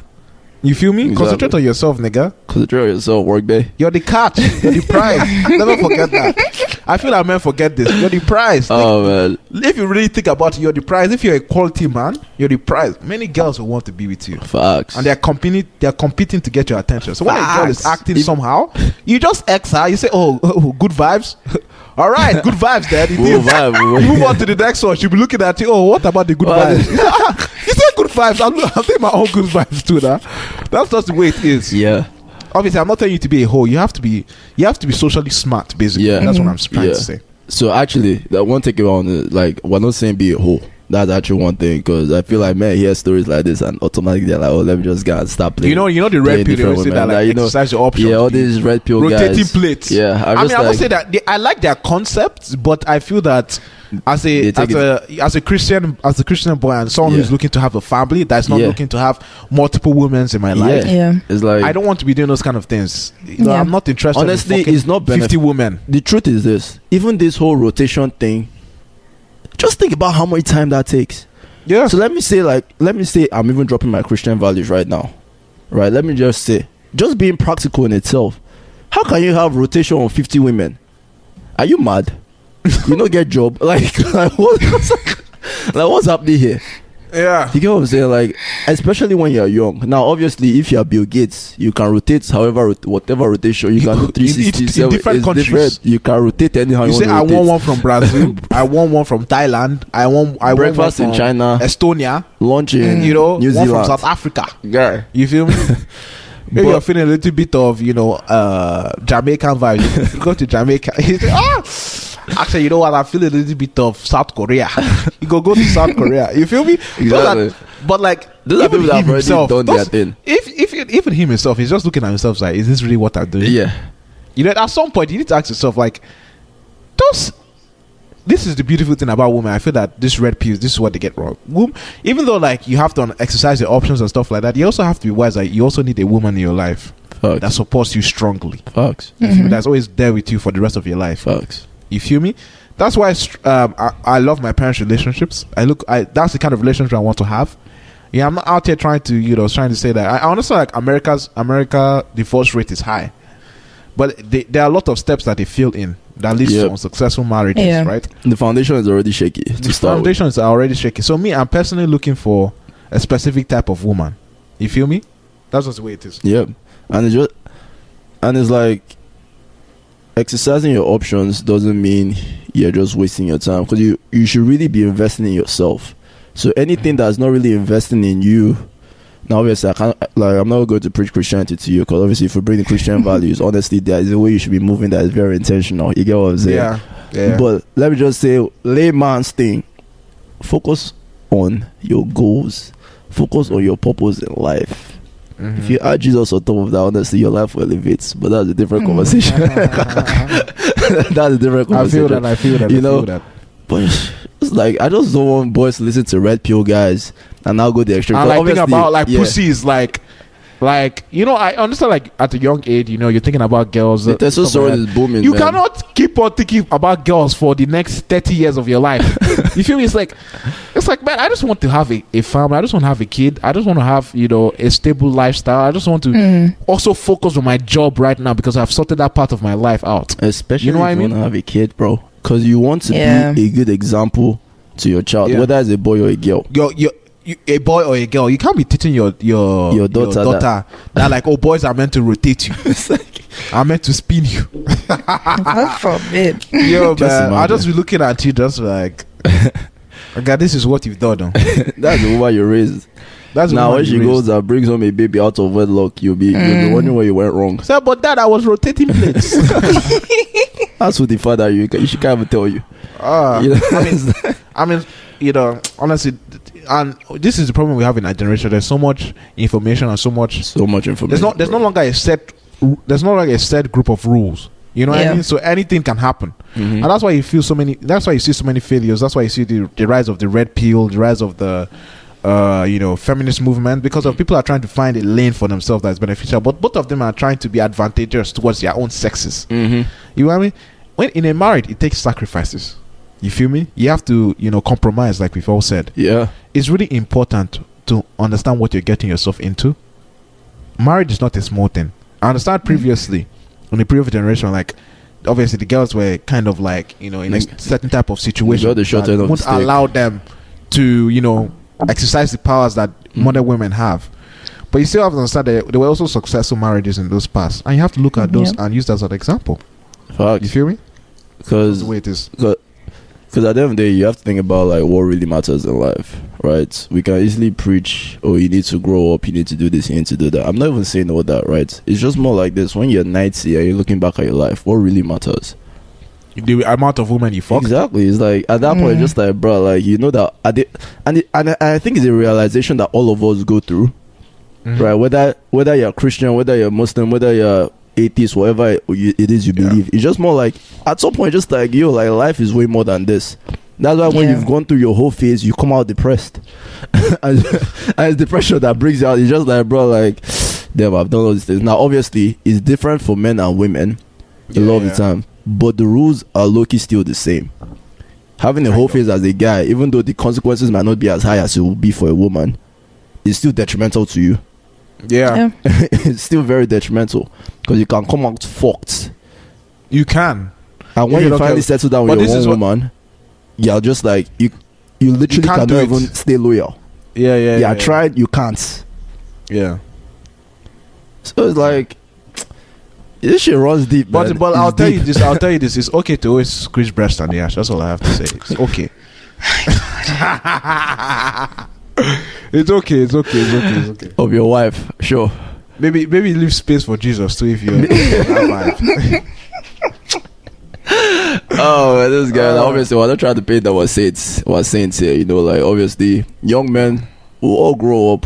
S3: You feel me?
S1: Exactly.
S3: Concentrate on yourself, nigga.
S1: Concentrate on yourself, work day.
S3: You're the catch. You're the prize. Never forget that. I feel like men forget this. You're the prize.
S1: Oh man,
S3: if you really think about it, you're the prize. If you're a quality man, you're the prize. Many girls will want to be with you.
S1: facts.
S3: And they're competing they're competing to get your attention. So when a girl is acting
S1: If-
S3: somehow, you just X her, you say, Oh, oh, good vibes. All right, good vibes, Dad.
S1: Good vibe,
S3: You move on to the next one. She'll be looking at you. Oh, what about the good vibes? you said good vibes. I'm, I'm taking my own good vibes too. Now, that's just the way it is.
S1: yeah,
S3: Obviously, I'm not telling you to be a hoe. You have to be. You have to be socially smart. Basically,
S1: Yeah.
S3: that's what I'm mm-hmm. trying
S1: Yeah.
S3: to say.
S1: So actually, that one thing about it, uh, like we're not saying be a hoe. That's actually one thing because I feel like man hear stories like this and automatically they're like, oh, let me just go and stop playing.
S3: You know, you know the red
S1: playing
S3: pill. They say that like
S1: you know,
S3: exercise your options.
S1: yeah, all these red pill
S3: rotating
S1: guys.
S3: plates.
S1: Yeah, I'm
S3: I
S1: just
S3: mean, I
S1: like,
S3: must say that they, I like their concepts, but I feel that as a as a as a Christian as a Christian boy and someone who's looking to have a family that's not
S1: Yeah.
S3: looking to have multiple women in my life.
S1: Yeah.
S2: Yeah.
S1: it's like
S3: I don't want to be doing those kind of things. You know,
S2: Yeah.
S3: I'm not interested.
S1: Honestly,
S3: in
S1: it's not
S3: fifty women.
S1: the truth is this: even this whole rotation thing, just think about how much time that takes.
S3: Yeah.
S1: So let me say, like, let me say, I'm even dropping my Christian values right now, right? Let me just say, just being practical in itself. How can you have rotation on 50 women? Are you mad? you don't get job. Like, like, what, like, what's happening here?
S3: Yeah.
S1: You get what I'm saying? Like, especially when you're young. Now, obviously, if you're Bill Gates, you can rotate however, whatever rotation you can do.
S3: In
S1: 360,
S3: in
S1: seven-
S3: different
S1: it's
S3: countries.
S1: different. You can rotate anyhow
S3: You
S1: you,
S3: say I
S1: want to
S3: want
S1: rotate.
S3: one from Brazil. I want one from Thailand. I want I
S1: Breakfast in
S3: want one from
S1: China,
S3: Estonia.
S1: lunch in
S3: You know,
S1: New
S3: one from
S1: Zealand.
S3: South Africa.
S1: Yeah.
S3: You feel me? Maybe
S1: But-
S3: you're feeling a little bit of, you know, uh, Jamaican vibe. Go to Jamaica. You say, ah, actually, you know what? I feel a little bit of South Korea. you go go to South Korea. You feel me? Those are-
S1: Exactly.
S3: but like,
S1: Those are
S3: even
S1: people that
S3: him
S1: have already
S3: himself,
S1: done their thing.
S3: If if even him himself, he's just looking at himself like, is this really what I'm doing?
S1: Yeah.
S3: You know, at some point, you need to ask yourself, like, those. This is the beautiful thing about women. I feel that this red pills, this is what they get wrong. Wom- even though, like, you have to exercise your options and stuff like that, you also have to be wise. Like, you also need a woman in your life
S1: Facts.
S3: that supports you strongly.
S1: Facts.
S3: You feel me? That's always there with you for the rest of your life.
S1: Facts.
S3: You feel me? That's why um, I, I love my parents' relationships. I look, I that's the kind of relationship I want to have. Yeah, I'm not out here trying to, you know, trying to say that. I, I honestly like America's America divorce rate is high, but they, there are a lot of steps that they fill in that leads
S1: Yep.
S3: to unsuccessful marriages,
S2: Yeah.
S3: right?
S1: The foundation is already shaky to
S3: The
S1: start with.
S3: foundations are already shaky. So me, I'm personally looking for a specific type of woman. You feel me? That's just the way it is.
S1: Yep. And it's just and it's like exercising your options doesn't mean you're just wasting your time because you you should really be investing in yourself. So anything that's not really investing in you. Now, obviously, I can't like I'm not going to preach Christianity to you because obviously, if you bring the Christian values, honestly, there is a way you should be moving that is very intentional. You get what I'm saying?
S3: Yeah, yeah.
S1: But let me just say, layman's thing: focus on your goals, focus on your purpose in life.
S3: Mhm.
S1: If you add Jesus on top of that, honestly, your life will elevate. But that's a different conversation. that's a different conversation.
S3: I feel that. I feel that.
S1: You
S3: I feel
S1: know,
S3: that.
S1: But it's like I just don't want boys to listen to red pill guys and now go the extreme.
S3: and
S1: But
S3: like think about like
S1: yeah,
S3: pussy is like like you know i understand like at a young age you know you're thinking about girls
S1: The testosterone
S3: like that.
S1: is booming.
S3: you
S1: man.
S3: cannot keep on thinking about girls for the next 30 years of your life you feel me it's like it's like man i just want to have a, a family i just want to have a kid i just want to have you know a stable lifestyle i just want to
S2: Mm.
S3: also focus on my job right now because i've sorted that part of my life out
S1: Especially
S3: You know
S1: if
S3: what I
S1: you
S3: mean?
S1: want to have a kid, bro. Because you want to
S2: Yeah.
S1: be a good example to your child,
S3: Yeah.
S1: whether it's a boy or a girl.
S3: your your you, a boy or a girl, you can't be teaching your your
S1: Your daughter
S3: daughter that. like oh boys are meant to rotate you, I'm meant to spin you.
S2: God forbid.
S3: Yo,
S1: Just
S3: man, I'll
S1: imagine.
S3: just be looking at you, just like, okay, this is what you've done. though.
S1: That's the woman you raised.
S3: That's
S1: now when she
S3: raised.
S1: goes and brings home a baby out of wedlock, you'll be you'll
S3: Mm.
S1: be wondering where you went wrong.
S3: So, but dad, I was rotating plates.
S1: That's what the father you can, she can't even tell you.
S3: Ah,
S1: You know?
S3: I mean, I mean, you know, honestly, and this is the problem we have in our generation. There's so much information and so much.
S1: so much information.
S3: There's not. There's no longer a set. There's not like a set group of rules. You know what I mean? So anything can happen.
S1: Mhm.
S3: and that's why you feel so many that's why you see so many failures that's why you see the, the rise of the red pill the rise of the uh, you know, feminist movement because of people are trying to find a lane for themselves that's beneficial, but both of them are trying to be advantageous towards their own sexes.
S1: Mm-hmm.
S3: You know what I mean? When in a marriage, it takes sacrifices. You feel me? You have to, you know, compromise, like we've all said.
S1: Yeah.
S3: It's really important to understand what you're getting yourself into. Marriage is not a small thing. I understand previously, in the previous generation, like obviously the girls were kind of like, you know, in a certain type of situation
S1: got the short
S3: that
S1: end of the
S3: won't
S1: stick.
S3: allow them to, you know, exercise the powers that
S1: Mm.
S3: modern women have. But you still have to understand that there were also successful marriages in those past, and you have to look at those
S2: Yeah.
S3: and use that as an example. You feel me?
S1: Because
S3: the way it is.
S1: Because at the end of the day, you have to think about like what really matters in life, right? We can easily preach, oh, you need to grow up, you need to do this, you need to do that. I'm not even saying all that, right? It's just more like this: when you're 90 and you're looking back at your life, what really matters?
S3: The amount of women you fuck.
S1: Exactly. It's like at that point,
S2: Mm.
S1: just like, bro, like you know that, at the, and it, and I I think it's a realization that all of us go through,
S3: Mhm.
S1: right? Whether whether you're Christian, whether you're Muslim, whether you're atheist, whatever it is you
S3: Yeah.
S1: believe, it's just more like at some point, just like yo, like life is way more than this. That's why when
S2: Yeah.
S1: you've gone through your whole phase, you come out depressed, and, and it's depression that brings you out. It's just like, bro, like, damn, I've done all these things. Now, obviously, it's different for men and women a lot of
S3: Yeah.
S1: the time, but the rules are low-key still the same. Having a whole phase as a guy, even though the consequences might not be as high as it would be for a woman, is still detrimental to you.
S3: Yeah.
S2: Yeah.
S1: it's still very detrimental because you can come out fucked.
S3: you can.
S1: And
S3: If
S1: when
S3: you
S1: you finally
S3: care-
S1: settle down
S3: but
S1: with
S3: this
S1: your
S3: is
S1: one
S3: what-
S1: woman, you're just like you. You literally
S3: can't
S1: cannot even stay loyal.
S3: Yeah, yeah,
S1: Yeah, I tried. You can't.
S3: Yeah.
S1: So it's like this shit runs deep.
S3: But
S1: man.
S3: but
S1: It's
S3: I'll tell you this. I'll tell you this. It's okay to always squeeze breast on the ash. That's all I have to say. It's okay. it's okay. It's okay. It's okay. It's okay.
S1: of your wife, sure.
S3: Maybe maybe leave space for Jesus too if you. that
S1: oh this guy
S3: Uh,
S1: obviously we're not trying to paint that was saints was saints here, you know, like obviously young men will all grow up.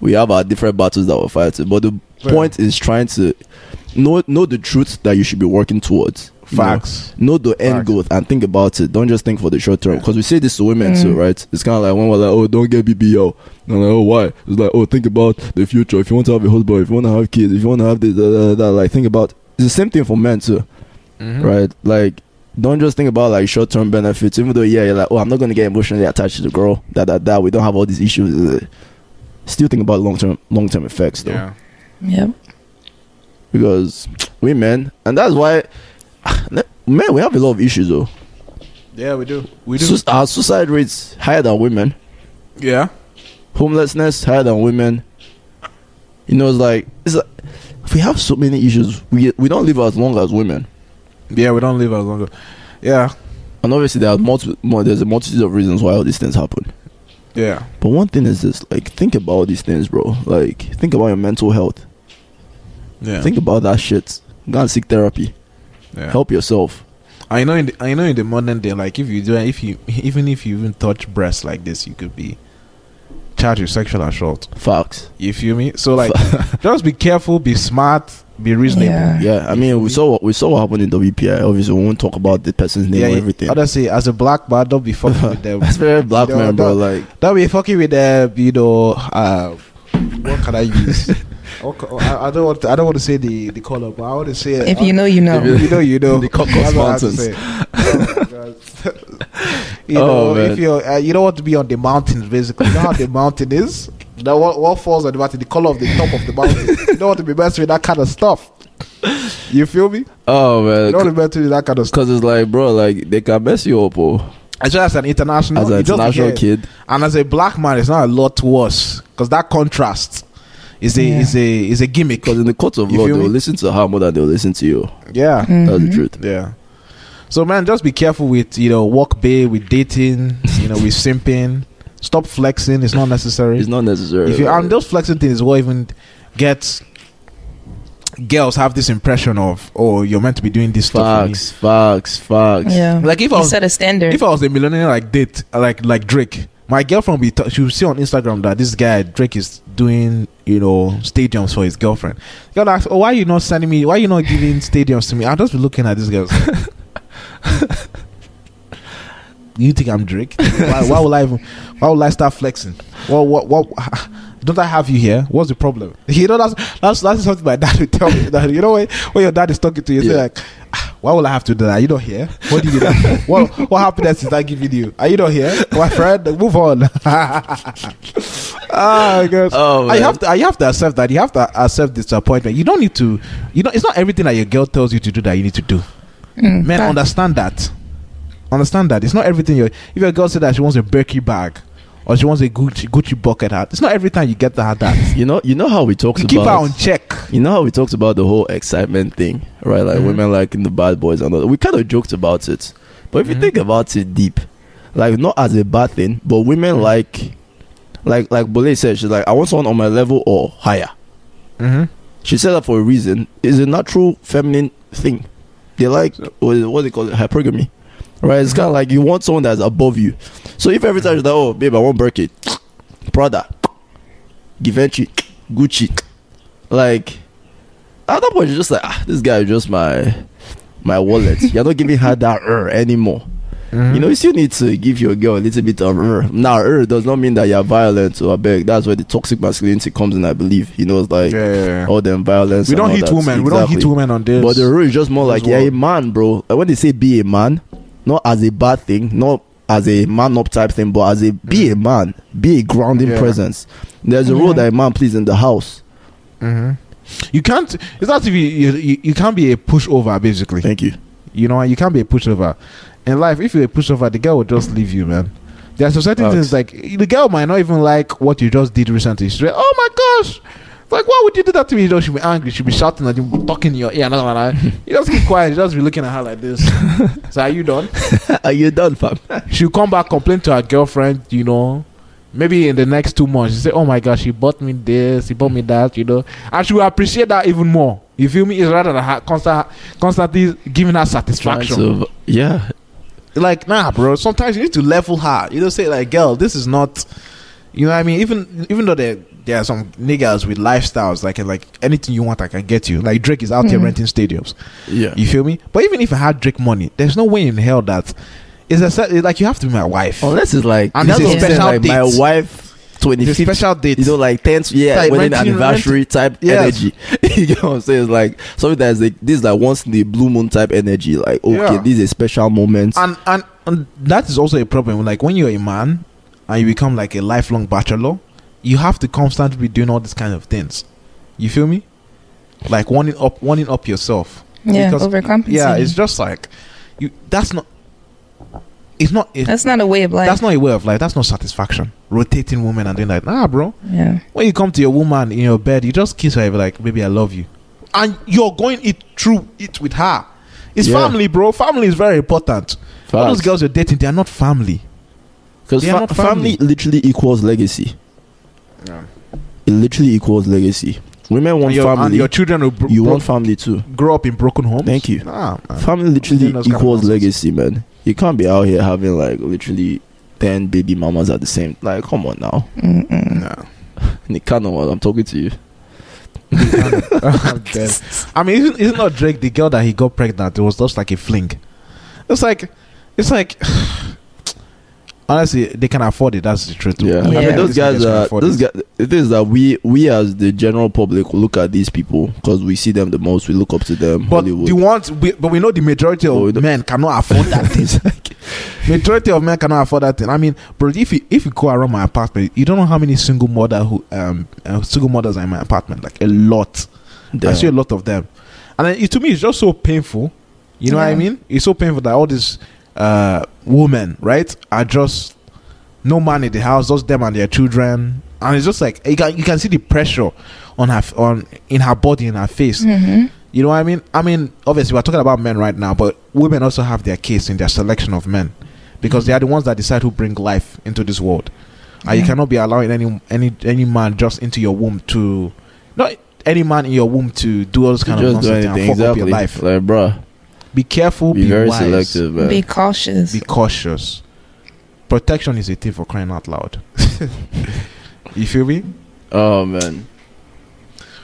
S1: We have our different battles that we're fighting. But the
S3: Yeah.
S1: point is trying to know know the truth that you should be working towards. You know.
S3: Facts.
S1: Know the end
S3: Facts.
S1: goal and think about it. Don't just think for the short term.
S3: Yeah.
S1: Because we say this to women
S2: Mm.
S1: too, right? It's kind of like when we're like, oh, don't get BBL. And like, oh, why? It's like, oh, think about the future. If you want to have a husband, if you want to have kids, if you want to have this, da, da, da, da, like, think about. It's the same thing for men too
S3: Mhm.
S1: right? Like, don't just think about like short term benefits. Even though, yeah, you're like, oh, I'm not gonna get emotionally attached to the girl. That that that we don't have all these issues. Still think about long term long term effects though,
S3: Yeah.
S2: Yep.
S1: because we men, and that's why men we have a lot of issues though.
S3: Yeah, we do. We do.
S1: Our suicide rates higher than women.
S3: yeah.
S1: Homelessness higher than women. You know, it's like it's like we have so many issues. We we don't live as long as women.
S3: Yeah, we don't live as long. as- Yeah.
S1: And obviously, there are multi- more. There's a multitude of reasons why all these things happen.
S3: Yeah.
S1: But one thing is this: like, think about all these things, bro. Like, think about your mental health.
S3: Yeah.
S1: Think about that shit. Go and seek therapy.
S3: Yeah.
S1: Help yourself.
S3: I know. In the, I know in the modern day, like if you do, if you even if you even touch breasts like this, you could be charged with sexual assault.
S1: Facts.
S3: You feel me? So like, just be careful, be smart, be reasonable.
S2: Yeah.
S1: Yeah, I mean, we saw what we saw what happened in WPI. Obviously, we won't talk about the person's name
S3: Yeah,
S1: or everything.
S3: Honestly, as a black man, don't be fucking with them.
S1: That's very black
S3: You know,
S1: man, bro.
S3: don't-
S1: Like,
S3: Don't be fucking with them. You know, uh, what can I use? What ca- I, I don't want. To, I don't want to say the the color, but I want to say it.
S2: If you know, you know.
S3: If you know, you know.
S1: The Caucasus
S3: That's what I have to
S1: Mountains.
S3: Oh, my you
S1: Oh,
S3: know,
S1: man.
S3: if you uh, you don't want to be on the mountains, basically, you know how the mountain is. That what, what falls on the mountain, the color of the top of the mountain. you don't want to be messing with that kind of stuff. You feel me?
S1: oh man,
S3: You
S1: man,
S3: don't want to be messing with that kind of stuff.
S1: because it's like, bro, like they can mess you up, oh,
S3: As as an international,
S1: as an
S3: you just
S1: international kid.
S3: and as a black man, it's not a lot worse because that contrast is a
S2: Yeah.
S3: is a is a gimmick.
S1: Because in the court of
S3: You
S1: law,
S3: feel
S1: they'll
S3: me?
S1: listen to her more than they'll listen to you.
S3: Yeah, mm-hmm.
S1: That's the truth.
S3: yeah. So man, just be careful with you know walk bay, with dating, you know, with simping. Stop flexing; it's not necessary.
S1: It's not necessary.
S3: if you and those flexing things, is what even gets girls have this impression of oh you're meant to be doing this stuff. for me.
S1: facts, facts, facts.
S2: Yeah.
S3: Like if I was
S2: set a standard.
S3: if I was a millionaire like date like like Drake, my girlfriend would be t- she would see on Instagram that this guy Drake is doing you know stadiums for his girlfriend. Girl ask, oh why you not sending me? Why you not giving stadiums to me? I'll just be looking at this girl. you think I'm Drake? Why, why will I even? Why will I start flexing? Well, what, what? Don't I have you here? What's the problem? You know, that's that's that's something my dad would tell me. That you know when, when your dad is talking to you,
S1: Yeah.
S3: like, "Ah, "Why will I have to do that? Are you not here? What do you do? what what happiness is that giving you? Are you not here, my friend? Move on." Ah, God.
S1: Oh,
S3: you have to. You have to accept that. You have to accept disappointment. You don't need to. You know, it's not everything that your girl tells you to do that you need to do.
S2: Mm,
S3: Men,
S2: fact.
S3: understand that. Understand that. It's not everything your if your girl said that she wants a Berkey bag or she wants a Gucci Gucci bucket hat. It's not every time you get that that.
S1: You know, you know how we talked about
S3: keep her on check.
S1: You know how we talked about the whole excitement thing, right? Like
S3: Mhm.
S1: women liking the bad boys and all. that. We kind of joked about it, but if you
S3: Mhm.
S1: think about it deep, like not as a bad thing, but women
S3: Mhm.
S1: like, like like Bole said, she's like, I want someone on my level or higher.
S3: Mm-hmm.
S1: She said that for a reason. It's a natural feminine thing. They like what, what they call it hypergamy, right? It's kind of like you want someone that's above you. So if every time you're like, oh babe, I want Birkin, Prada, Givenchy, Gucci, like at that point you're just like, ah, this guy is just my my wallet. You're not giving her that er anymore.
S3: Mm-hmm.
S1: You know, you still need to give your girl a little bit of er. Now, er does not mean that you're violent or beg. That's where the toxic masculinity comes in, I believe. You know, it's like
S3: yeah, yeah, yeah.
S1: all them violence.
S3: we don't hit women. We don't hit women on this.
S1: But the rule is just more like you're a man, bro. Like when they say be a man, not as a bad thing, not as a man up type thing, but as a be a man, be a grounding
S3: Yeah.
S1: presence. There's a role
S2: Yeah.
S1: that a man plays in the house.
S3: hmm you can't. It's not if you, you you you can't be a pushover. Basically,
S1: Thank you.
S3: you know you can't be a pushover in life. If you're a pushover, the girl will just leave you, man. There's some certain things like the girl might not even like what you just did recently. She's like, "Oh my gosh." Like, why would you do that to me? You know, she'll be angry. She'll be shouting at you, talking in your ear. Blah, blah, blah. You just keep quiet. You just be looking at her like this. so, are you done?
S1: Are you done, fam?
S3: she'll come back complain to her girlfriend you know maybe in the next two months she say oh my gosh he bought me this he bought me that you know and she will appreciate that even more you feel me it's rather than her constant, constantly giving her satisfaction
S1: to- yeah.
S3: Like nah bro sometimes you need to level her you know say like girl this is not you know what i mean? Even even though there there are some niggas with lifestyles like like anything you want i can get you. Like drake is out here
S2: Mhm.
S3: renting stadiums.
S1: Yeah.
S3: you feel me? But even if i had drake money there's no way in hell that is a like you have to be my wife.
S1: Unless it's like,
S3: And
S1: that's
S3: it's a
S1: what I'm saying,
S3: special
S1: like my wife,
S3: It's a
S1: 25th
S3: special date
S1: you know, like 10th year
S3: Like
S1: wedding
S3: renting-
S1: anniversary type
S3: Yes.
S1: energy. you know what I'm saying? It's like something that's like this is like once in the blue moon type energy. Like, okay,
S3: Yeah.
S1: this is a special moment.
S3: and, and and that is also a problem like when you're a man and you become like a lifelong bachelor you have to constantly be doing all these kind of things you feel me like wanting up wanting up yourself
S2: Yeah,
S3: Because-
S2: overcompensating.
S3: yeah it's just like you that's not it's not it,
S2: That's not a way of life.
S3: that's not a way of life that's not satisfaction rotating women and doing that nah bro
S2: yeah.
S3: when you come to your woman in your bed you just kiss her and be like baby i love you and you're going it through it with her it's
S1: Yeah.
S3: family bro family is very important all those girls you're dating they are not family
S1: Because
S3: They are not
S1: family.
S3: family.
S1: literally equals legacy. Yeah. It literally equals legacy. Women want
S3: and your, and
S1: family.
S3: your children will bro-
S1: you
S3: bro-
S1: want family too.
S3: grow up in broken homes.
S1: Thank you.
S3: Nah, man.
S1: Family literally
S3: Doing those kind of
S1: equals legacy, man. You can't be out here having like literally ten baby mamas at the same. Like, come on now,
S2: Mm-mm.
S3: Nah.
S1: Nikano, I'm talking to you.
S3: I'm. I mean, isn't, isn't not Drake the girl that he got pregnant? It was just like a fling. It's like, it's like. Honestly, they can afford it. That's the truth.
S1: Yeah, I
S2: Yeah.
S1: mean those guys are
S3: afford
S1: those
S3: it.
S1: guys. It is that we we as the general public look at these people because we see them the most. We look up to them.
S3: But
S1: Hollywood.
S3: the ones, we, but we know the majority of
S1: don't-
S3: men cannot afford that thing.
S1: Like-
S3: majority of men cannot afford that thing. I mean, bro, if you if you go around my apartment, you don't know how many single mother who um uh, single mothers are in my apartment. Like a lot. I see a lot of them, and it, to me, it's just so painful. You know what I mean? It's so painful that all these uh, women, right, are just no man in the house, just them and their children, and it's just like you can you can see the pressure on her on in her body in her face.
S2: Mm-hmm.
S3: You know what I mean? I mean, obviously we're talking about men right now, but women also have their case in their selection of men because they are the ones that decide who bring life into this world. And you cannot be allowing any any any man just into your womb to not any man in your womb to do all this kind of
S1: just do
S3: nonsense and
S1: anything
S3: fuck up your life.
S1: Like, bruh,
S3: Be careful,
S1: be,
S3: be,
S1: very
S3: wise,
S1: selective, man.
S2: Be cautious.
S3: be cautious. Protection is a thing for crying out loud. you feel me?
S1: oh man,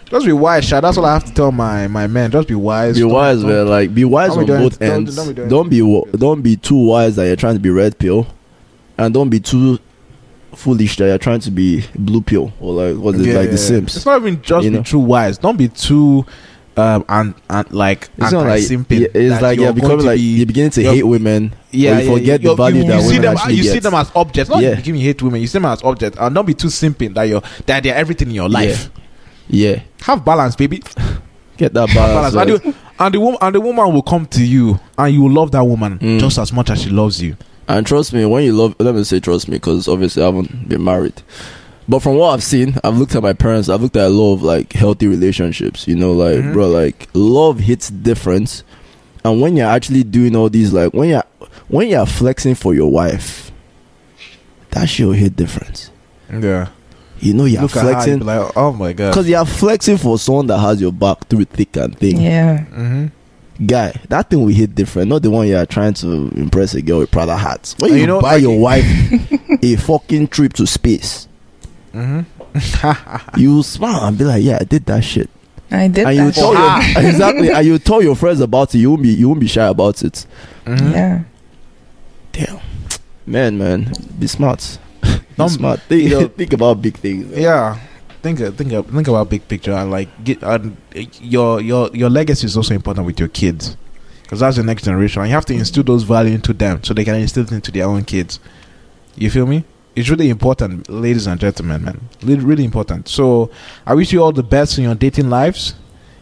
S3: Just be wise, Sha. That's all I have to tell my my men. Just be wise.
S1: be
S3: Don't-
S1: wise,
S3: don't-
S1: man. Like, be wise
S3: don't
S1: on
S3: be
S1: both
S3: don't-
S1: ends.
S3: don't
S1: Don't
S3: be
S1: be, don't be too wise that you're trying to be red pill, and don't be too foolish that you're trying to be blue pill or like what's it
S3: Yeah,
S1: like the. Sims.
S3: It's not even just
S1: You
S3: be
S1: know?
S3: too wise. Don't be too um and and like
S1: It's not like
S3: anti-simping
S1: yeah, it's like
S3: you're
S1: you're becoming like
S3: be-
S1: you're beginning to hate women.
S3: yeah,
S1: you forget
S3: you-
S1: the value
S3: you,
S1: that
S3: you see
S1: women
S3: them,
S1: actually
S3: you see them as objects. Not
S1: Yeah.
S3: giving hate women. You see them as objects, and don't be too simping that you're that they're everything in your life.
S1: yeah,
S3: Have balance, baby.
S1: get that
S3: balance.
S1: balance.
S3: And, the, and the woman and the woman will come to you, and you will love that woman
S1: Mm.
S3: just as much as she loves you.
S1: And trust me, when you love, let me say trust me, because obviously I haven't been married. But from what I've seen, I've looked at my parents, I've looked at a lot of like healthy relationships, you know, like,
S3: Mhm.
S1: bro, like love hits different. And when you're actually doing all these, like, when you're, when you're flexing for your wife, that shit will hit different.
S3: Yeah,
S1: You know, you're
S3: look at her, you
S1: flexing,
S3: like, oh my god.
S1: because you're flexing for someone that has your back through thick and thin.
S2: Yeah.
S3: Mm-hmm.
S1: Guy, that thing will hit different. Not the one you're trying to impress a girl with Prada hats. When you,
S3: you know,
S1: buy
S3: like-
S1: your wife a fucking trip to space,
S3: Mm-hmm.
S1: you smile and be like, "Yeah, I did that shit."
S2: I did
S1: and you
S2: that.
S1: tell
S2: shit.
S1: your exactly, and you tell your friends about it. You won't be, you won't be shy about it.
S3: Mm-hmm.
S2: Yeah.
S1: Damn, man, man, be smart. Be
S3: Don't-
S1: smart. Think,
S3: you know-
S1: think about big things.
S3: Yeah. Think think think about big picture and like get and your your your legacy is also important with your kids because that's the next generation and you have to instill those values into them so they can instill it into their own kids. You feel me? It's really important, ladies and gentlemen, man. Really, really important. So I wish you all the best in your dating lives.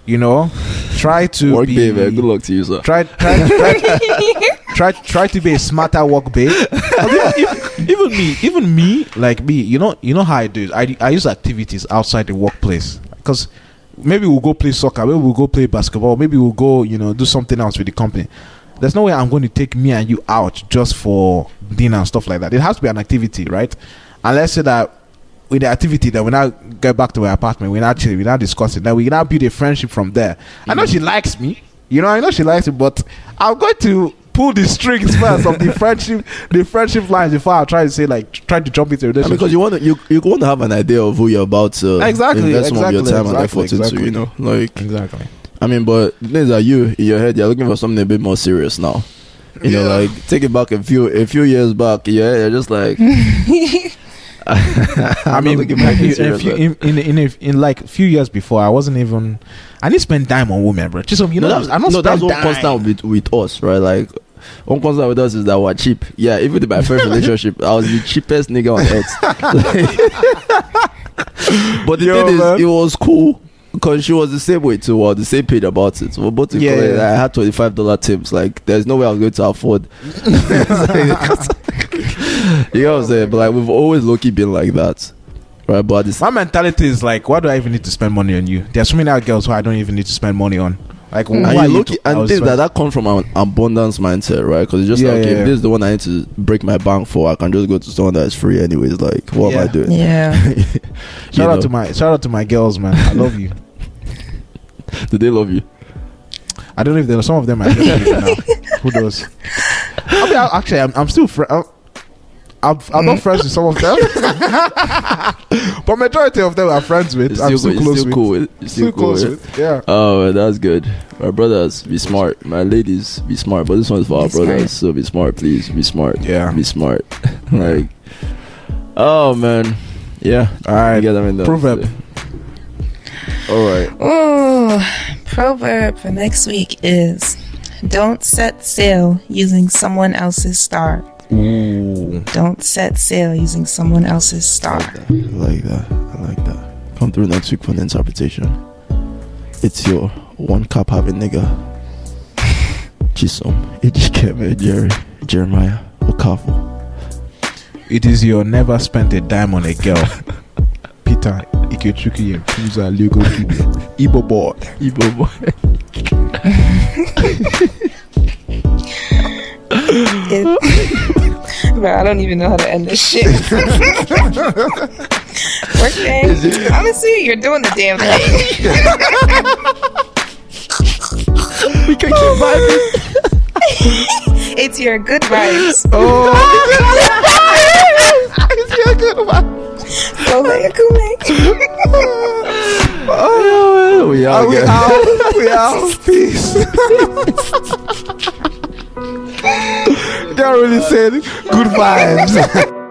S3: You know, try to
S1: Work
S3: be
S1: day, man. Good luck to you, sir.
S3: try try try, try try to be a smarter work babe. even, even me, even me, like me, you know, you know how I do. it? I I use activities outside the workplace because maybe we'll go play soccer, maybe we'll go play basketball, maybe we'll go, you know, do something else with the company. There's no way I'm going to take me and you out just for dinner and stuff like that. It has to be an activity, right? And let's say that with the activity, that we now get back to my apartment. We now chill, we now discuss it. Then we now build a friendship from there. I know she mm. likes me, you know, I know she likes me, but I'm going to pull the strings first of the friendship, the friendship lines before I try to say like try to jump into a relationship.
S1: because you want to, you you want to have an idea of who you're about to
S3: Exactly,
S1: invest some of your
S3: exactly,
S1: time and
S3: exactly,
S1: into.
S3: exactly.
S1: You know, like
S3: exactly.
S1: I mean, but the things are you in your head, you're looking for something a bit more serious now. You know, like take it back a few a few years back. Yeah, you're just like.
S3: I mean,
S1: not looking back
S3: in,
S1: in serious,
S3: few, in, in, in, a- in like few years before, I wasn't even. I didn't spend time on women, bro. Just you know,
S1: no, that's,
S3: I'm not
S1: no, that's
S3: what
S1: one constant with, with us, right? Like one constant with us is that we're cheap. Yeah, even in my first relationship, I was the cheapest nigga on earth. but the
S3: Yo,
S1: thing
S3: man.
S1: is, it was cool because she was the same way too. Or the same page about it. So we're both
S3: Yeah,
S1: equal.
S3: yeah.
S1: I had twenty five dollar tips. Like there's no way I was going to afford. you know what I'm saying? But like we've always low key been like that, right? But at
S3: My mentality is like, why do I even need to spend money on you? There's so many other girls who I don't even need to spend money on. Like, hmm. why
S1: and
S3: are
S1: you
S3: you
S1: look
S3: to- I
S1: and
S3: was
S1: things that that comes from an abundance mindset, right? Because it's just
S3: Yeah,
S1: like okay,
S3: yeah,
S1: if
S3: yeah.
S1: this is the one I need to break my bank for, I can just go to someone that's free anyways. Like, what am I doing?
S2: Yeah.
S1: You
S3: Shout out to my shout out to my girls, man. I love you.
S1: Do they love you?
S3: I don't know if there are some of them. I don't know now. Who knows? I mean, I, actually, I'm, I'm still fri I'm, I'm, I'm not mm. friends with some of them, but majority of them are friends with.
S1: It's
S3: I'm
S1: still,
S3: still close
S1: still
S3: with.
S1: cool with. It's
S3: Still
S1: still cool
S3: close
S1: with.
S3: with. Yeah.
S1: Oh, that's good. My brothers, be smart. My ladies, be smart. But this one's for our
S2: smart.
S1: brothers, so be smart, please. Be smart.
S3: Yeah.
S1: Be smart. like, oh man, yeah.
S3: All right.
S1: You get them in there.
S3: Proverb.
S1: All right.
S2: Ooh, proverb for next week is don't set sail using someone else's star.
S3: Ooh.
S2: Don't set sail using someone else's star.
S1: I like that. I like that. Come through next week for the interpretation. It's your one cup having nigga. Chisom, Ejikeme, Jerry, Jeremiah, Okafor.
S3: It is your never spent a dime on a girl. Peter Ikechukwu and Puza Lugo Jr. Igbo boy.
S1: Igbo boy.
S2: It- Bro, I don't even know how to end this shit. Working. Honestly, you're doing the damn thing.
S1: We can keep vibing.
S2: It's your good vibes.
S3: Oh, it's your good one.
S2: Go make
S1: Oh, we
S3: Are we
S1: again.
S3: out? We out. Peace. Can't really say. Good vibes.